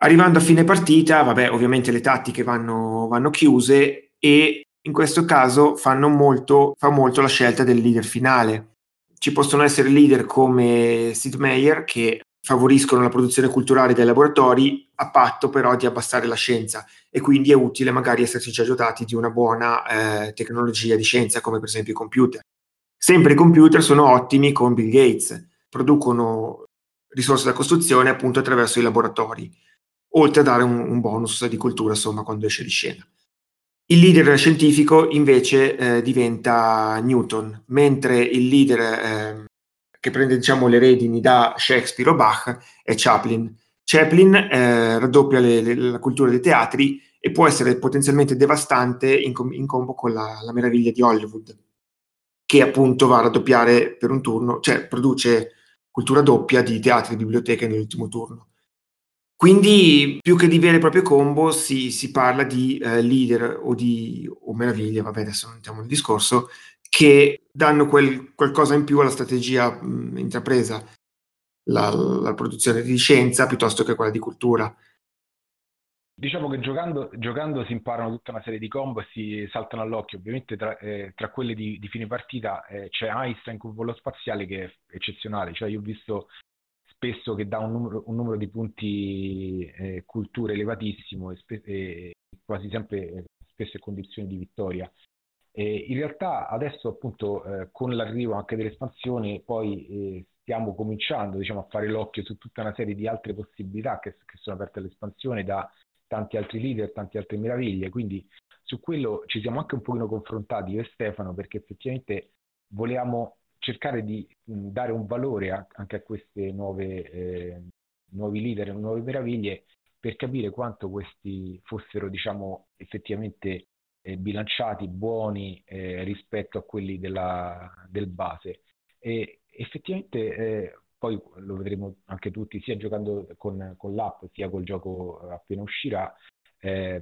[SPEAKER 5] Arrivando a fine partita, vabbè, ovviamente le tattiche vanno, vanno chiuse e in questo caso molto, fa molto la scelta del leader finale. Ci possono essere leader come Sid Meier che favoriscono la produzione culturale dei laboratori a patto però di abbassare la scienza e quindi è utile magari esserci già dotati di una buona eh, tecnologia di scienza come per esempio i computer. Sempre i computer sono ottimi con Bill Gates, producono risorse da costruzione appunto attraverso i laboratori, oltre a dare un, un bonus di cultura insomma quando esce di scena. Il leader scientifico invece eh, diventa Newton, mentre il leader eh, che prende diciamo, le redini da Shakespeare o Bach è Chaplin. Chaplin eh, raddoppia le, le, la cultura dei teatri e può essere potenzialmente devastante in, com- in combo con la, la meraviglia di Hollywood che appunto va a raddoppiare per un turno, cioè produce cultura doppia di teatri e biblioteche nell'ultimo turno. Quindi più che di vere e proprie combo si, si parla di eh, leader o di o meraviglie, vabbè adesso non entriamo nel discorso, che danno quel, qualcosa in più alla strategia mh, intrapresa, la, la, produzione di scienza piuttosto che quella di cultura.
[SPEAKER 4] Diciamo che giocando, giocando, si imparano tutta una serie di combo e si saltano all'occhio. Ovviamente tra, eh, tra quelle di, di, fine partita eh, c'è Einstein con volo spaziale che è eccezionale. Cioè io ho visto spesso che dà un numero, un numero di punti eh, cultura elevatissimo e, spe- e quasi sempre eh, spesso in condizioni di vittoria. E in realtà adesso appunto eh, con l'arrivo anche dell'espansione poi eh, stiamo cominciando diciamo, a fare l'occhio su tutta una serie di altre possibilità che, che sono aperte all'espansione da tanti altri leader, tante altre meraviglie, quindi su quello ci siamo anche un pochino confrontati io e Stefano perché effettivamente volevamo cercare di dare un valore a, anche a queste nuove eh, nuovi leader, nuove meraviglie per capire quanto questi fossero diciamo effettivamente eh, bilanciati, buoni eh, rispetto a quelli della, del base. E effettivamente eh, poi lo vedremo anche tutti, sia giocando con, con l'app sia col gioco appena uscirà, eh,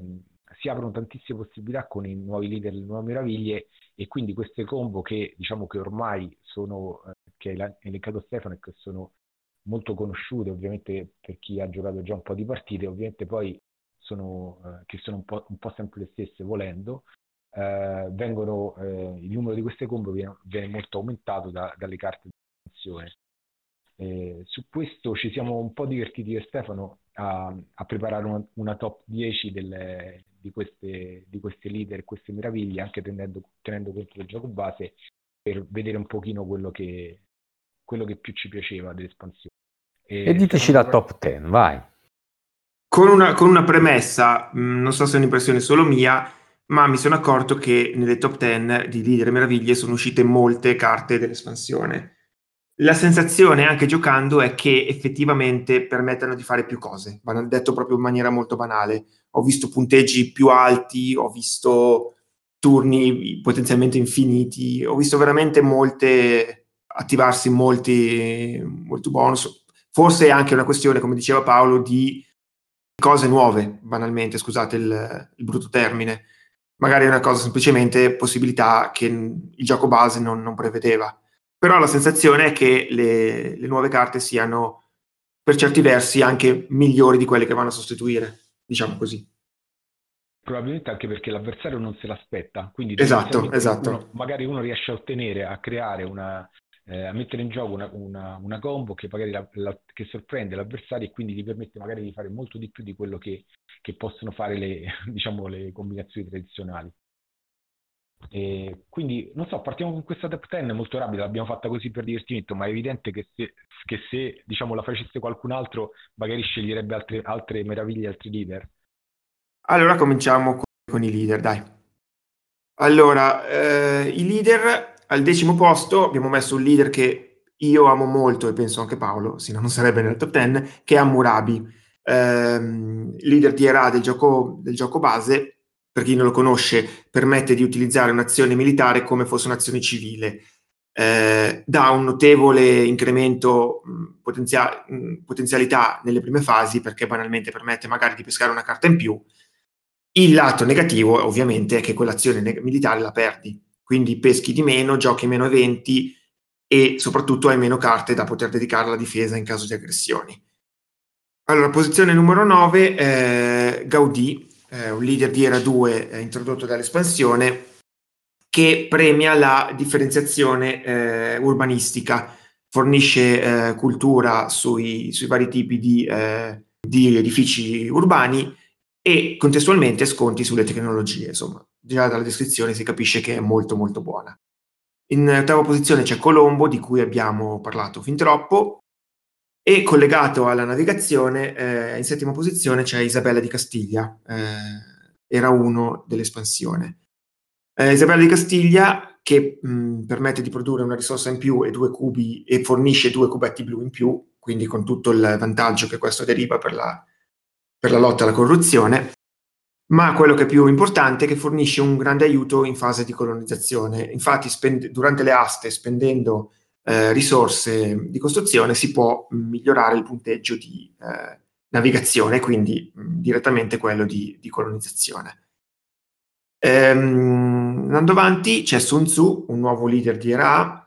[SPEAKER 4] si aprono tantissime possibilità con i nuovi leader, le nuove meraviglie e quindi queste combo che diciamo che ormai sono, eh, che ha elencato Stefano e che sono molto conosciute ovviamente per chi ha giocato già un po' di partite, ovviamente poi sono, eh, che sono un po', un po', sempre le stesse volendo, eh, vengono, eh, il numero di queste combo viene, viene molto aumentato da, dalle carte di funzione. Eh, su questo ci siamo un po' divertiti io e Stefano a, a preparare una, una, top 10 delle, di, queste, di queste leader e queste meraviglie, anche tenendo, tenendo, conto del gioco base, per vedere un pochino quello che, quello che più ci piaceva dell'espansione.
[SPEAKER 6] E, e diteci la top 10, vai.
[SPEAKER 5] Con una, con una premessa, mh, mm, non so se è un'impressione solo mia, ma mi sono accorto che nelle top 10 di Leader e Meraviglie sono uscite molte carte dell'espansione la sensazione anche giocando è che effettivamente permettano di fare più cose, vanno detto proprio in maniera molto banale. Ho visto punteggi più alti, ho visto turni potenzialmente infiniti, ho visto veramente molte attivarsi molti, molti bonus. Forse è anche una questione, come diceva Paolo, di cose nuove, banalmente, scusate il, il brutto termine. Magari è una cosa semplicemente possibilità che il gioco base non, non prevedeva però la sensazione è che le, le, nuove carte siano per certi versi anche migliori di quelle che vanno a sostituire, diciamo così.
[SPEAKER 4] Probabilmente anche perché l'avversario non se l'aspetta, quindi
[SPEAKER 5] esatto, esatto.
[SPEAKER 4] Uno, magari uno riesce a ottenere, a creare una, eh, a mettere in gioco una, una, una combo che magari la, la, che sorprende l'avversario e quindi gli permette magari di fare molto di più di quello che, che possono fare le, *laughs* diciamo, le combinazioni tradizionali. E quindi, non so, partiamo con questa top 10 molto rapida, l'abbiamo fatta così per divertimento, ma è evidente che se, che se diciamo, la facesse qualcun altro, magari sceglierebbe altre, altre meraviglie, altri leader.
[SPEAKER 5] Allora cominciamo con, con i leader, dai. Allora, eh, i leader al decimo posto abbiamo messo un leader che io amo molto e penso anche Paolo, se no non sarebbe nel top 10, che è Hammurabi, ehm, leader di ERA del gioco, del gioco base. Per chi non lo conosce, permette di utilizzare un'azione militare come fosse un'azione civile. Eh, dà un notevole incremento mh, potenzia- mh, potenzialità nelle prime fasi perché banalmente permette magari di pescare una carta in più il lato negativo, ovviamente, è che quell'azione ne- militare la perdi, quindi peschi di meno, giochi meno eventi e soprattutto hai meno carte da poter dedicare alla difesa in caso di aggressioni. Allora, posizione numero 9, eh, Gaudì, eh, un leader di Era 2 eh, introdotto dall'espansione, che premia la differenziazione eh, urbanistica, fornisce eh, cultura sui, sui, vari tipi di, eh, di edifici urbani e contestualmente sconti sulle tecnologie. Insomma, già dalla descrizione si capisce che è molto molto buona. In ottava posizione c'è Colombo, di cui abbiamo parlato fin troppo, e collegato alla navigazione, eh, in settima posizione c'è Isabella di Castiglia, eh, era uno dell'espansione. Eh, Isabella di Castiglia che mh, permette di produrre una risorsa in più e due cubi e fornisce due cubetti blu in più, quindi con tutto il vantaggio che questo deriva per la per la lotta alla corruzione, ma quello che è più importante è che fornisce un grande aiuto in fase di colonizzazione. Infatti, spend- durante le aste, spendendo eh, risorse di costruzione, si può migliorare il punteggio di eh, navigazione, quindi mh, direttamente quello di, di colonizzazione. Ehm, andando avanti, c'è Sun Tzu, un nuovo leader di ERA,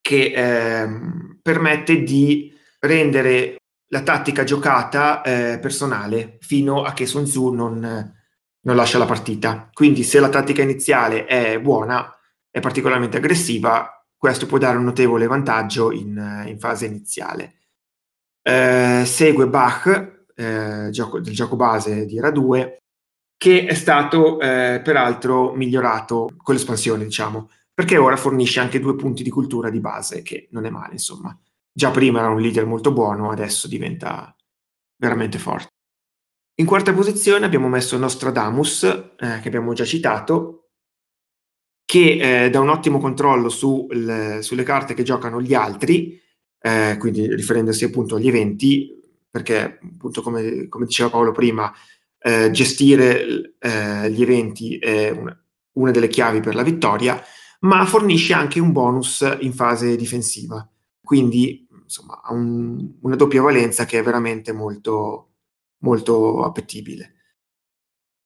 [SPEAKER 5] che ehm, permette di rendere la tattica giocata eh, personale fino a che Sun Tzu non, non, lascia la partita. Quindi se la tattica iniziale è buona, è particolarmente aggressiva, questo può dare un notevole vantaggio in, in fase iniziale. Eh, segue Bach, eh, gioco, del gioco base di Era 2, che è stato eh, peraltro migliorato con l'espansione, diciamo, perché ora fornisce anche due punti di cultura di base, che non è male, insomma già prima era un leader molto buono, adesso diventa veramente forte. In quarta posizione abbiamo messo Nostradamus, eh, che abbiamo già citato, che eh, dà un ottimo controllo su le, sulle carte che giocano gli altri, eh, quindi riferendosi appunto agli eventi, perché appunto come, come diceva Paolo prima, eh, gestire eh, gli eventi è una, una delle chiavi per la vittoria, ma fornisce anche un bonus in fase difensiva. Quindi insomma, ha un, una doppia valenza che è veramente molto, molto appetibile.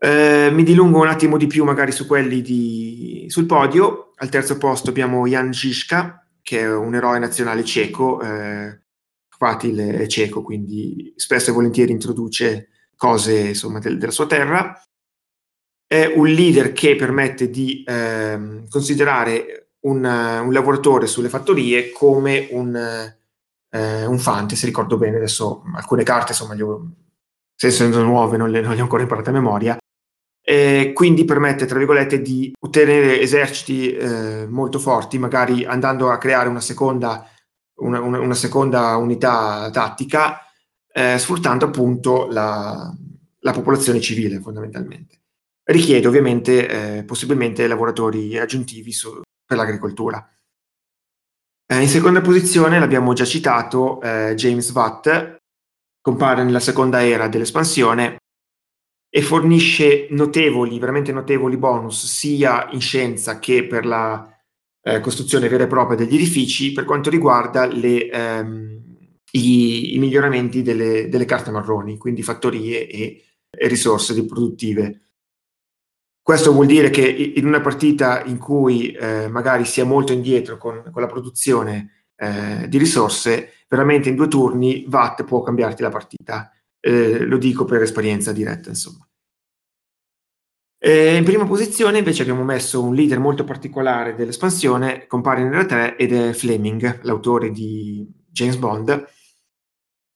[SPEAKER 5] Eh, mi dilungo un attimo di più magari su quelli di, sul podio. Al terzo posto abbiamo Jan Žižka, che è un eroe nazionale ceco, eh, Fatil è ceco, quindi spesso e volentieri introduce cose insomma, del, della sua terra. È un leader che permette di eh, considerare un, un, lavoratore sulle fattorie come un, eh, un Fante, se ricordo bene, adesso alcune carte insomma, ho, se sono nuove non le, non le ho ancora imparate a memoria, e quindi permette, tra virgolette, di ottenere eserciti eh, molto forti, magari andando a creare una seconda, una, una, una seconda unità tattica, eh, sfruttando appunto la, la, popolazione civile fondamentalmente. Richiede ovviamente eh, possibilmente lavoratori aggiuntivi su, per l'agricoltura. Eh, in seconda posizione, l'abbiamo già citato, eh, James Watt, compare nella seconda era dell'espansione e fornisce notevoli, veramente notevoli bonus sia in scienza che per la eh, costruzione vera e propria degli edifici per quanto riguarda le, ehm, i, i, miglioramenti delle, delle, carte marroni, quindi fattorie e, e risorse riproduttive. Questo vuol dire che in una partita in cui eh, magari si è molto indietro con, con la produzione eh, di risorse, veramente in due turni VAT può cambiarti la partita. Eh, lo dico per esperienza diretta, insomma. E in prima posizione invece abbiamo messo un leader molto particolare dell'espansione, compare nella 3 ed è Fleming, l'autore di James Bond,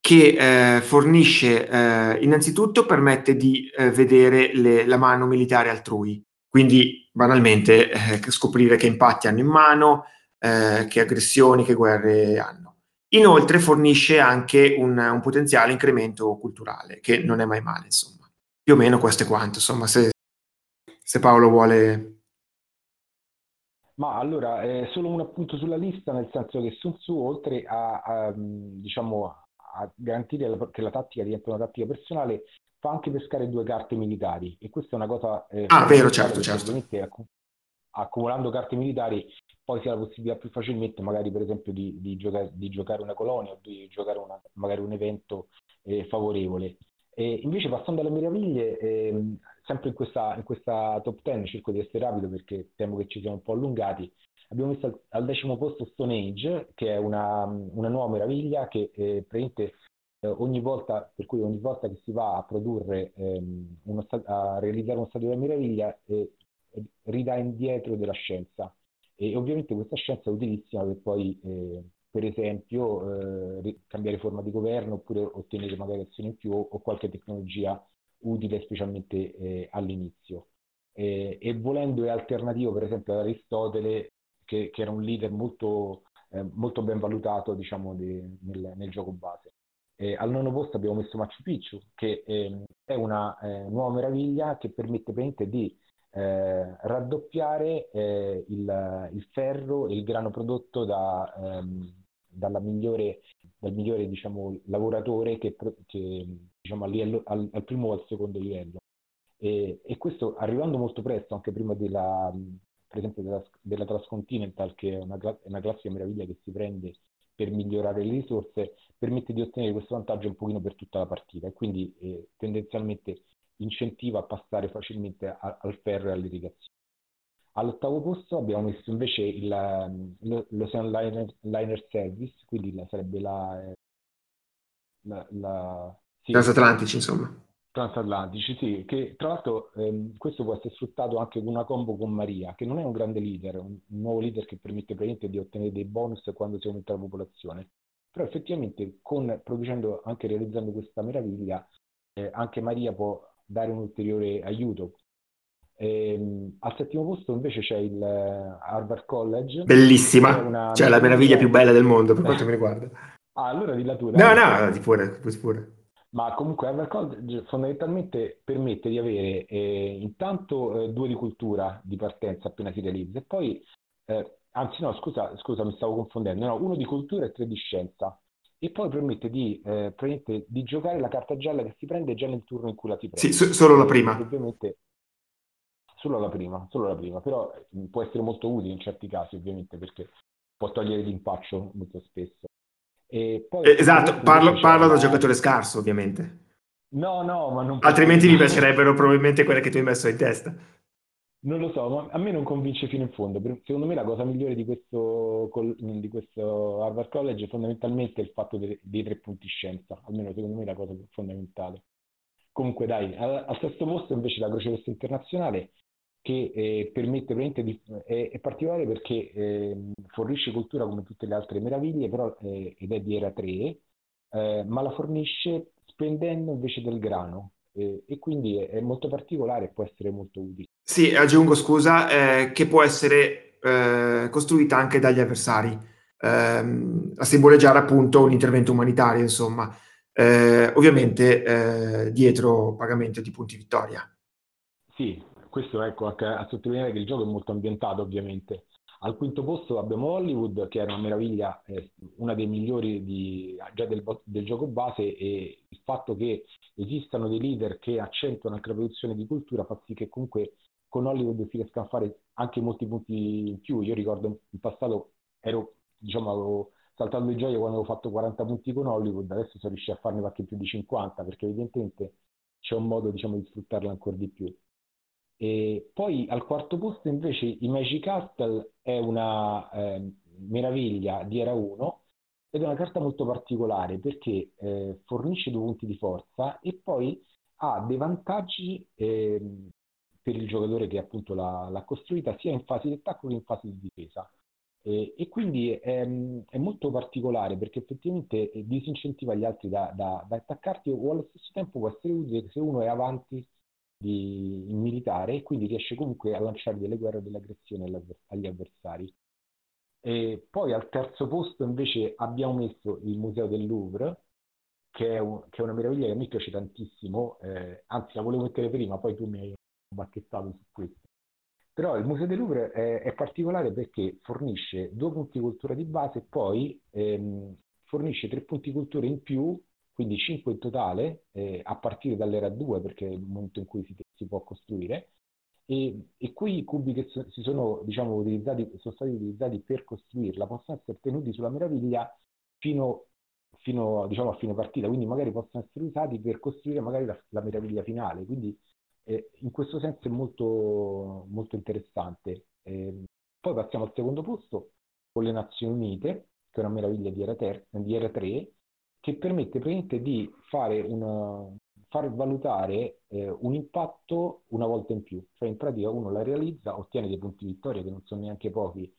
[SPEAKER 5] che eh, fornisce eh, innanzitutto permette di eh, vedere le, la mano militare altrui, quindi banalmente eh, scoprire che impatti hanno in mano, eh, che aggressioni, che guerre hanno. Inoltre fornisce anche un, un, potenziale incremento culturale, che non è mai male, insomma. Più o meno questo è quanto, insomma, se, se Paolo vuole...
[SPEAKER 4] Ma allora, eh, solo un appunto sulla lista, nel senso che Sun Tzu, oltre a, a diciamo, a garantire la, che la tattica diventi una tattica personale, fa anche pescare due carte militari. E questa è una cosa...
[SPEAKER 5] Eh, ah, vero, certo, certo.
[SPEAKER 4] Acc- accumulando carte militari poi si ha la possibilità più facilmente magari per esempio di, di, giocare, di giocare, una colonia o di giocare una, magari un evento eh, favorevole. E invece passando alle meraviglie, eh, sempre in questa, in questa top 10 cerco di essere rapido perché temo che ci siamo un po' allungati, Abbiamo messo al, al decimo posto Stone Age, che è una, una nuova meraviglia che eh, praticamente eh, ogni volta, per cui ogni volta che si va a produrre, ehm, uno, a realizzare uno stadio della meraviglia, eh, ridà indietro della scienza. E ovviamente questa scienza è utilissima per poi, eh, per esempio, eh, cambiare forma di governo oppure ottenere magari azioni in più o, o qualche tecnologia utile specialmente eh, all'inizio. E volendo è alternativo per esempio ad Aristotele che, che era un leader molto, eh, molto ben valutato diciamo, di, nel, nel, gioco base. Al nono posto abbiamo messo Machu Picchu, che eh, è una eh, nuova meraviglia che permette di eh, raddoppiare eh, il, il, ferro e il grano prodotto da, ehm, migliore, dal migliore diciamo, lavoratore che, che diciamo, livello, al, al, primo o al secondo livello. E, e, questo arrivando molto presto, anche prima della, per esempio della, della Transcontinental, che è una, una classica meraviglia che si prende per migliorare le risorse, permette di ottenere questo vantaggio un pochino per tutta la partita e quindi eh, tendenzialmente incentiva a passare facilmente a, al ferro e all'irrigazione. All'ottavo posto abbiamo messo invece il, l'Ocean Liner, Liner Service, quindi la, sarebbe la... Eh, la, la
[SPEAKER 5] sì, Transatlantici, insomma
[SPEAKER 4] transatlantici, sì, che tra l'altro ehm, questo può essere sfruttato anche con una combo con Maria, che non è un grande leader, un, un nuovo leader che permette praticamente di ottenere dei bonus quando si aumenta la popolazione. Però effettivamente con, producendo, anche realizzando questa meraviglia, eh, anche Maria può dare un ulteriore aiuto. Ehm, al settimo posto invece c'è il uh, Harvard College.
[SPEAKER 5] Bellissima, una cioè la meraviglia più bella del mondo per *laughs* quanto mi riguarda.
[SPEAKER 4] Ah, allora di la tua.
[SPEAKER 5] No, no, di pure, pure
[SPEAKER 4] ma comunque Evercode fondamentalmente permette di avere eh, intanto eh, due di cultura di partenza appena si realizza e poi, eh, anzi no, scusa, scusa, mi stavo confondendo, no, uno di cultura e tre di scienza e poi permette di, eh, di, giocare la carta gialla che si prende già nel turno in cui la si prende.
[SPEAKER 5] Sì, so- solo la prima.
[SPEAKER 4] Ovviamente solo la prima, solo la prima, però può essere molto utile in certi casi ovviamente perché può togliere l'impaccio molto spesso.
[SPEAKER 5] Poi, eh, esatto, parlo, parlo da giocatore scarso, ovviamente.
[SPEAKER 4] No, no, ma non...
[SPEAKER 5] Altrimenti mi piacerebbero probabilmente quelle che tu hai messo in testa.
[SPEAKER 4] Non lo so, ma a me non convince fino in fondo. Secondo me la cosa migliore di questo, di questo Harvard College è fondamentalmente il fatto dei, dei tre punti scienza, almeno secondo me è la cosa più fondamentale. Comunque dai, al, al sesto posto invece la Croce Rossa Internazionale che eh, permette veramente di, è, è particolare perché eh, fornisce cultura come tutte le altre meraviglie, però, eh, ed è di era 3, eh, ma la fornisce spendendo invece del grano eh, e quindi è, è, molto particolare e può essere molto utile.
[SPEAKER 5] Sì, aggiungo scusa, eh, che può essere costruita anche dagli avversari, ehm, a simboleggiare appunto un intervento umanitario, insomma, ovviamente dietro pagamento di punti vittoria.
[SPEAKER 4] Sì, questo ecco, a sottolineare che il gioco è molto ambientato ovviamente. Al quinto posto abbiamo Hollywood, che è una meraviglia, eh, una dei migliori di, già del, del, gioco base e il fatto che esistano dei leader che accentuano anche la produzione di cultura fa sì che comunque con Hollywood si riescano a fare anche molti punti in più. Io ricordo in passato ero, diciamo, avevo saltato di gioia quando avevo fatto 40 punti con Hollywood, adesso sono riuscito a farne qualche più di 50 perché evidentemente c'è un modo diciamo, di sfruttarla ancora di più. E poi al quarto posto invece i Magic Castle è una eh, meraviglia di Era 1 ed è una carta molto particolare perché eh, fornisce due punti di forza e poi ha dei vantaggi eh, per il giocatore che appunto l'ha, l'ha costruita sia in fase di attacco che in fase di difesa. E, e quindi è, è, molto particolare perché effettivamente disincentiva gli altri da, da, da, attaccarti o allo stesso tempo può essere utile se uno è avanti di, in militare e quindi riesce comunque a lanciare delle guerre o delle aggressioni agli avversari. E poi al terzo posto invece abbiamo messo il Museo del Louvre, che è, un, che è una meraviglia che a me piace tantissimo, eh, anzi la volevo mettere prima, poi tu mi hai bacchettato su questo. Però il Museo del Louvre è, è particolare perché fornisce due punti cultura di base e poi ehm, fornisce tre punti cultura in più quindi 5 in totale, eh, a partire dall'era 2, perché è il momento in cui si, si può costruire, e, e quei cubi che so, si sono, diciamo, sono stati utilizzati per costruirla possono essere tenuti sulla meraviglia fino, fino diciamo, a fine partita, quindi magari possono essere usati per costruire la, la meraviglia finale, quindi eh, in questo senso è molto, molto interessante. Eh, poi passiamo al secondo posto con le Nazioni Unite, che è una meraviglia di era, ter- di era 3, che permette praticamente di una, far valutare eh, un impatto una volta in più. Cioè in pratica uno la realizza, ottiene dei punti vittoria che non sono neanche pochi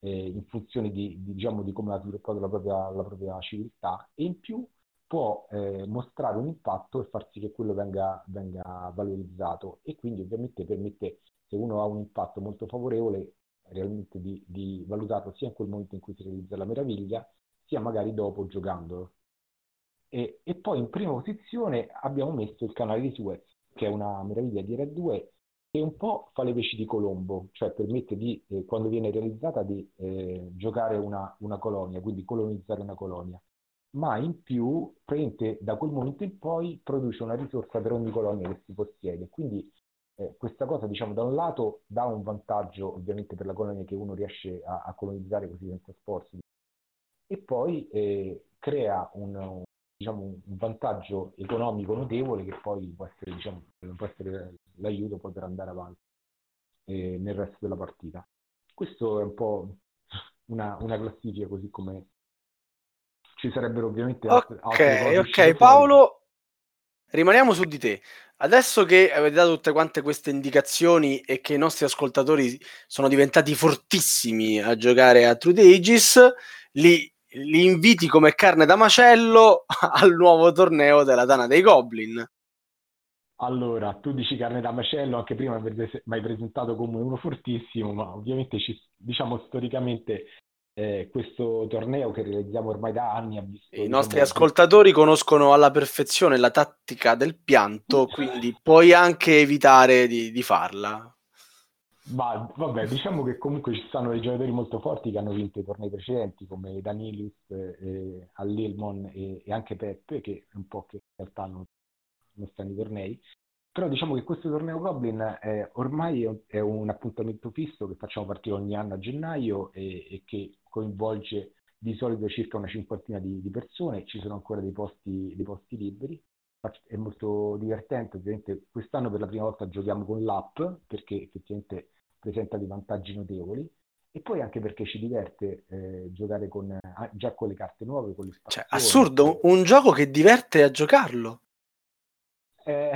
[SPEAKER 4] eh, in funzione di, di, diciamo, di, come ha sviluppato la propria, la propria, civiltà e in più può eh, mostrare un impatto e far sì che quello venga, venga valorizzato e quindi ovviamente permette, se uno ha un impatto molto favorevole, realmente di, di valutarlo sia in quel momento in cui si realizza la meraviglia, sia magari dopo giocandolo. E, e, poi in prima posizione abbiamo messo il canale di Suez, che è una meraviglia di Red 2, che un po' fa le veci di Colombo, cioè permette di, eh, quando viene realizzata, di eh, giocare una, una, colonia, quindi colonizzare una colonia. Ma in più, prende, da quel momento in poi, produce una risorsa per ogni colonia che si possiede. Quindi eh, questa cosa, diciamo, da un lato dà un vantaggio ovviamente per la colonia che uno riesce a, a colonizzare così senza sforzi, e poi eh, crea un, diciamo, un vantaggio economico notevole che poi può essere, diciamo, può essere l'aiuto poi per andare avanti eh, nel resto della partita. Questo è un po' una, una classifica così come ci sarebbero ovviamente
[SPEAKER 3] altre, altre cose. Ok, Paolo, rimaniamo su di te. Adesso che avete dato tutte quante queste indicazioni e che i nostri ascoltatori sono diventati fortissimi a giocare a True Ages, li li inviti come carne da macello *laughs* al nuovo torneo della Dana dei Goblin.
[SPEAKER 4] Allora, tu dici carne da macello, anche prima mi hai presentato come uno fortissimo, ma ovviamente ci, diciamo storicamente eh, questo torneo che realizziamo ormai da anni ha visto...
[SPEAKER 3] I nostri diciamo, ascoltatori conoscono alla perfezione la tattica del pianto, quindi puoi anche evitare di, di farla.
[SPEAKER 4] Ma vabbè, diciamo che comunque ci stanno dei giocatori molto forti che hanno vinto i tornei precedenti, come Danilis, eh, Allilmon e, e, anche Peppe, che un po' che in realtà non, non stanno i tornei. Però diciamo che questo torneo Goblin è, ormai è un appuntamento fisso che facciamo partire ogni anno a gennaio e, e che coinvolge di solito circa una cinquantina di, di persone, ci sono ancora dei posti, dei posti liberi. È molto divertente, ovviamente quest'anno per la prima volta giochiamo con l'app perché effettivamente presenta dei vantaggi notevoli. E poi anche perché ci diverte eh, giocare con, eh, già con le carte nuove, con le
[SPEAKER 3] Cioè, assurdo, un gioco che diverte a giocarlo.
[SPEAKER 4] Eh...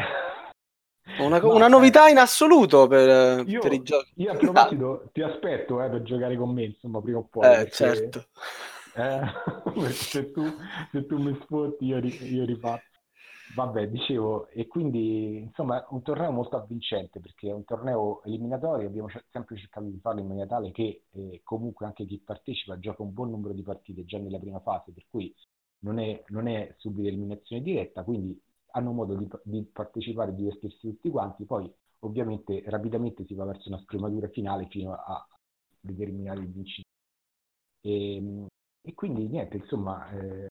[SPEAKER 3] Una, no, una, novità eh, in assoluto per,
[SPEAKER 4] io,
[SPEAKER 3] per, i giochi.
[SPEAKER 4] Io a *laughs* proposito ti aspetto eh, per giocare con me, insomma, prima o poi.
[SPEAKER 3] Eh, perché, certo.
[SPEAKER 4] Eh, *laughs* se, tu, se tu mi sfotti io, io riparto. Vabbè, dicevo, e quindi insomma un torneo molto avvincente perché è un torneo eliminatorio, abbiamo sempre cercato di farlo in maniera tale che eh, comunque anche chi partecipa gioca un buon numero di partite già nella prima fase, per cui non è, non è subito eliminazione diretta, quindi hanno modo di, di partecipare divertirsi tutti quanti, poi ovviamente rapidamente si va verso una scrematura finale fino a determinare il vincitore. E, ehm, e quindi niente, insomma, eh,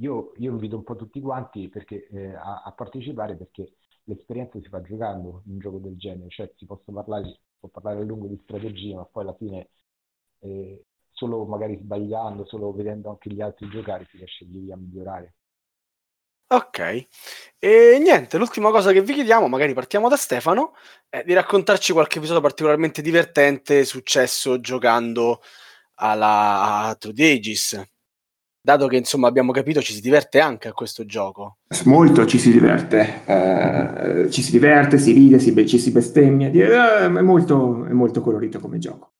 [SPEAKER 4] io, io, invito un po' tutti quanti perché, eh, a, a, partecipare perché l'esperienza si fa giocando in un gioco del genere, cioè si possa parlare, si può parlare a lungo di strategia, ma poi alla fine eh, solo magari sbagliando, solo vedendo anche gli altri giocare si riesce a migliorare.
[SPEAKER 3] Ok, e niente, l'ultima cosa che vi chiediamo, magari partiamo da Stefano, è di raccontarci qualche episodio particolarmente divertente successo giocando alla True Aegis. dato che insomma abbiamo capito ci si diverte anche a questo gioco.
[SPEAKER 5] Molto ci si diverte, eh, ci si diverte, si ride, si, ci si bestemmia, eh, è, molto, è molto colorito come gioco.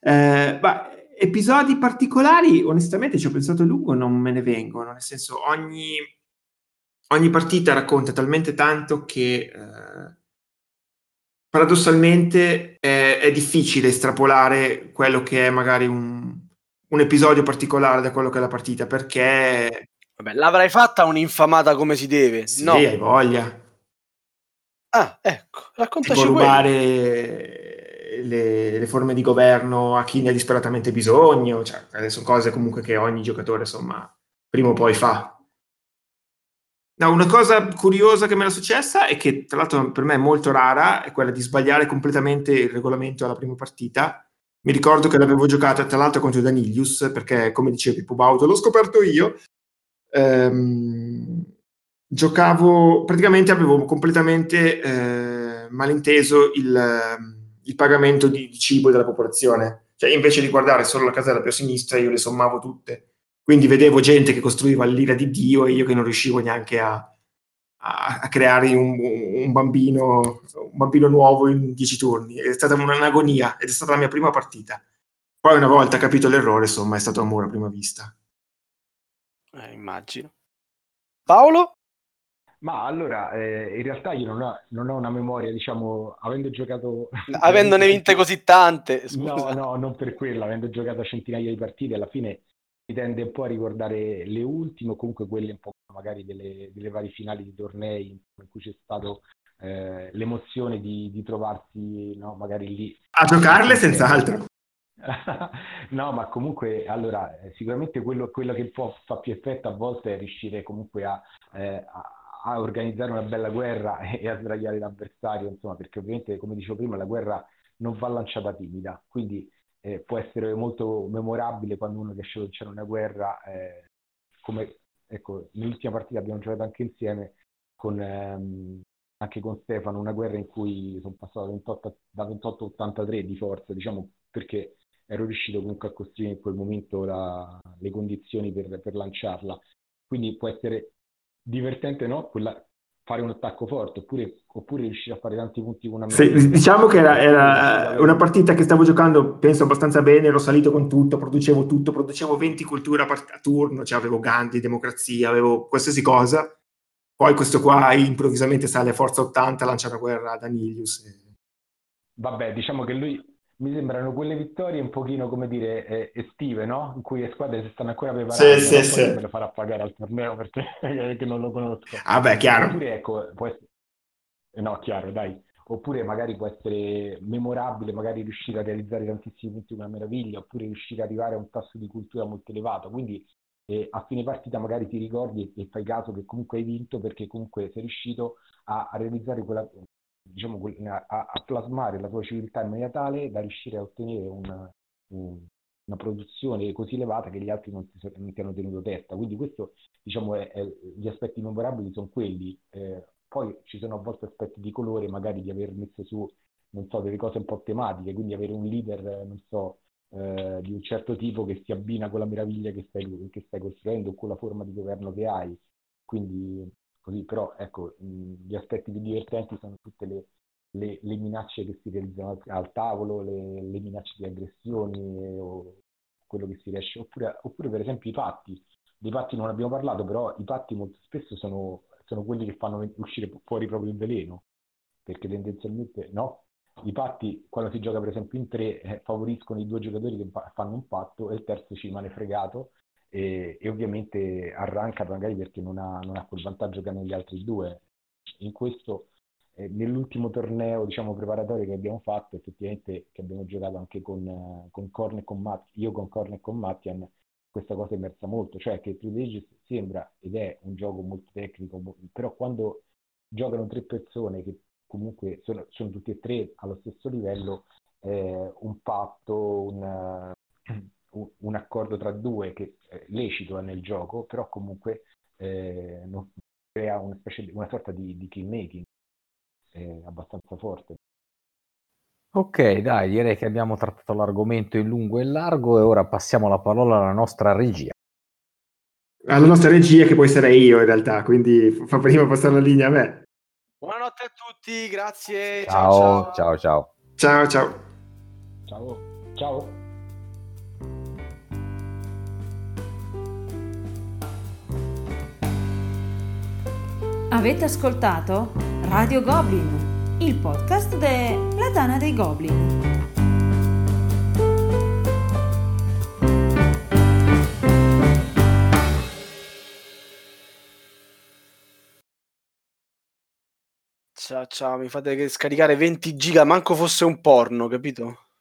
[SPEAKER 5] Eh, ma episodi particolari, onestamente ci ho pensato a lungo, non me ne vengono, nel senso ogni, ogni partita racconta talmente tanto che eh, paradossalmente è, è, difficile estrapolare quello che è magari un, un, episodio particolare da quello che è la partita, perché...
[SPEAKER 3] Vabbè, l'avrai fatta un'infamata come si deve?
[SPEAKER 5] Sì,
[SPEAKER 3] no.
[SPEAKER 5] hai voglia.
[SPEAKER 3] Ah, ecco, raccontaci
[SPEAKER 5] tipo rubare le, le, forme di governo a chi ne ha disperatamente bisogno, cioè, sono cose comunque che ogni giocatore, insomma, prima o poi fa. No, una cosa curiosa che mi era successa e che tra l'altro per me è molto rara è quella di sbagliare completamente il regolamento alla prima partita. Mi ricordo che l'avevo giocata tra l'altro contro Danilius perché, come diceva Pippo Bauto, l'ho scoperto io. Ehm, giocavo, praticamente avevo completamente eh, malinteso il, il pagamento di, di cibo della popolazione. Cioè, invece di guardare solo la casella più a sinistra, io le sommavo tutte quindi vedevo gente che costruiva l'ira di Dio e io che non riuscivo neanche a, a, a creare un, un, bambino, un, bambino, nuovo in dieci turni. È stata un'agonia ed è stata la mia prima partita. Poi una volta capito l'errore, insomma, è stato amore a prima vista.
[SPEAKER 3] Eh, immagino. Paolo?
[SPEAKER 4] Ma allora, eh, in realtà io non ho, non ho, una memoria, diciamo, avendo giocato... *laughs*
[SPEAKER 3] Avendone vinte così tante.
[SPEAKER 4] Scusa. No, no, non per quello, avendo giocato centinaia di partite, alla fine si tende un po' a ricordare le ultime, o comunque quelle un po' magari delle, delle varie finali di tornei in cui c'è stato eh, l'emozione di, di trovarsi no, magari lì.
[SPEAKER 5] A giocarle senz'altro. *laughs*
[SPEAKER 4] no, ma comunque, allora, eh, sicuramente quello, quello, che può fa più effetto a volte è riuscire comunque a, eh, a, a organizzare una bella guerra *laughs* e a sdraiare l'avversario, insomma, perché ovviamente, come dicevo prima, la guerra non va lanciata timida, quindi eh, può essere molto memorabile quando uno riesce a vincere una guerra, eh, come ecco, nell'ultima partita abbiamo giocato anche insieme con, ehm, anche con Stefano, una guerra in cui sono passato da 28, da 28 a 83 di forza, diciamo perché ero riuscito comunque a costruire in quel momento la, le condizioni per, per, lanciarla. Quindi può essere divertente, no? Quella, fare un attacco forte oppure, oppure riuscire a fare tanti punti con una
[SPEAKER 5] sì, diciamo che era, era, una partita che stavo giocando penso abbastanza bene ero salito con tutto producevo tutto producevo 20 culture a, part- a turno cioè avevo Gandhi, democrazia avevo qualsiasi cosa. Poi questo qua improvvisamente sale a forza 80 lancia una guerra ad Anilius e...
[SPEAKER 4] vabbè diciamo che lui mi sembrano quelle vittorie un pochino, come dire, eh, estive, no? In cui le squadre si stanno ancora preparando.
[SPEAKER 5] Sì, sì, sì.
[SPEAKER 4] me lo farà pagare al torneo *laughs* perché, perché non lo conosco.
[SPEAKER 5] Ah beh, chiaro.
[SPEAKER 4] Oppure, ecco, può essere... No, chiaro, dai. Oppure magari può essere memorabile, magari riuscire a realizzare tantissimi punti una meraviglia, oppure riuscire ad arrivare a un tasso di cultura molto elevato. Quindi eh, a fine partita magari ti ricordi e, e fai caso che comunque hai vinto perché comunque sei riuscito a, a realizzare quella, diciamo, a, a, plasmare la tua civiltà in maniera tale da riuscire a ottenere una, una produzione così elevata che gli altri non ti, non ti hanno tenuto testa. Quindi questo, diciamo, è, è, gli aspetti memorabili sono quelli. Eh, poi ci sono a volte aspetti di colore, magari di aver messo su, non so, delle cose un po' tematiche, quindi avere un leader, non so, eh, di un certo tipo che si abbina con la meraviglia che stai, che stai costruendo o con la forma di governo che hai. Quindi così, però ecco, gli aspetti più divertenti sono tutte le, le, le minacce che si realizzano al tavolo, le, le minacce di aggressioni o quello che si riesce, oppure, oppure, per esempio i patti. Dei patti non abbiamo parlato, però i patti molto spesso sono, sono quelli che fanno uscire fuori proprio il veleno, perché tendenzialmente no, i patti, quando si gioca per esempio in tre, eh, favoriscono i due giocatori che fanno un patto e il terzo ci rimane fregato e, e ovviamente arranca magari perché non ha, non ha, quel vantaggio che hanno gli altri due. In questo, eh, nell'ultimo torneo diciamo, preparatorio che abbiamo fatto, effettivamente che abbiamo giocato anche con, con Korn e con Matt, io con Korn e con Mattian, questa cosa è emersa molto, cioè che Ages sembra ed è un gioco molto tecnico, però quando giocano tre persone che comunque sono, sono tutti e tre allo stesso livello, eh, un patto, un, un accordo tra due che è lecito nel gioco, però comunque eh, non, crea una, specie di, una sorta di, di killmaking eh, abbastanza forte.
[SPEAKER 6] Ok, dai, direi che abbiamo trattato l'argomento in lungo e in largo e ora passiamo la parola alla nostra regia.
[SPEAKER 5] alla nostra regia che poi sarei io in realtà, quindi fa prima passare la linea a me.
[SPEAKER 3] Buonanotte a tutti, grazie.
[SPEAKER 6] Ciao, ciao, ciao.
[SPEAKER 5] Ciao, ciao.
[SPEAKER 4] Ciao. Ciao.
[SPEAKER 1] Avete ascoltato Radio Goblin, il podcast della Tana dei Goblin.
[SPEAKER 3] Ciao, ciao, mi fate scaricare 20 giga, manco fosse un porno, capito?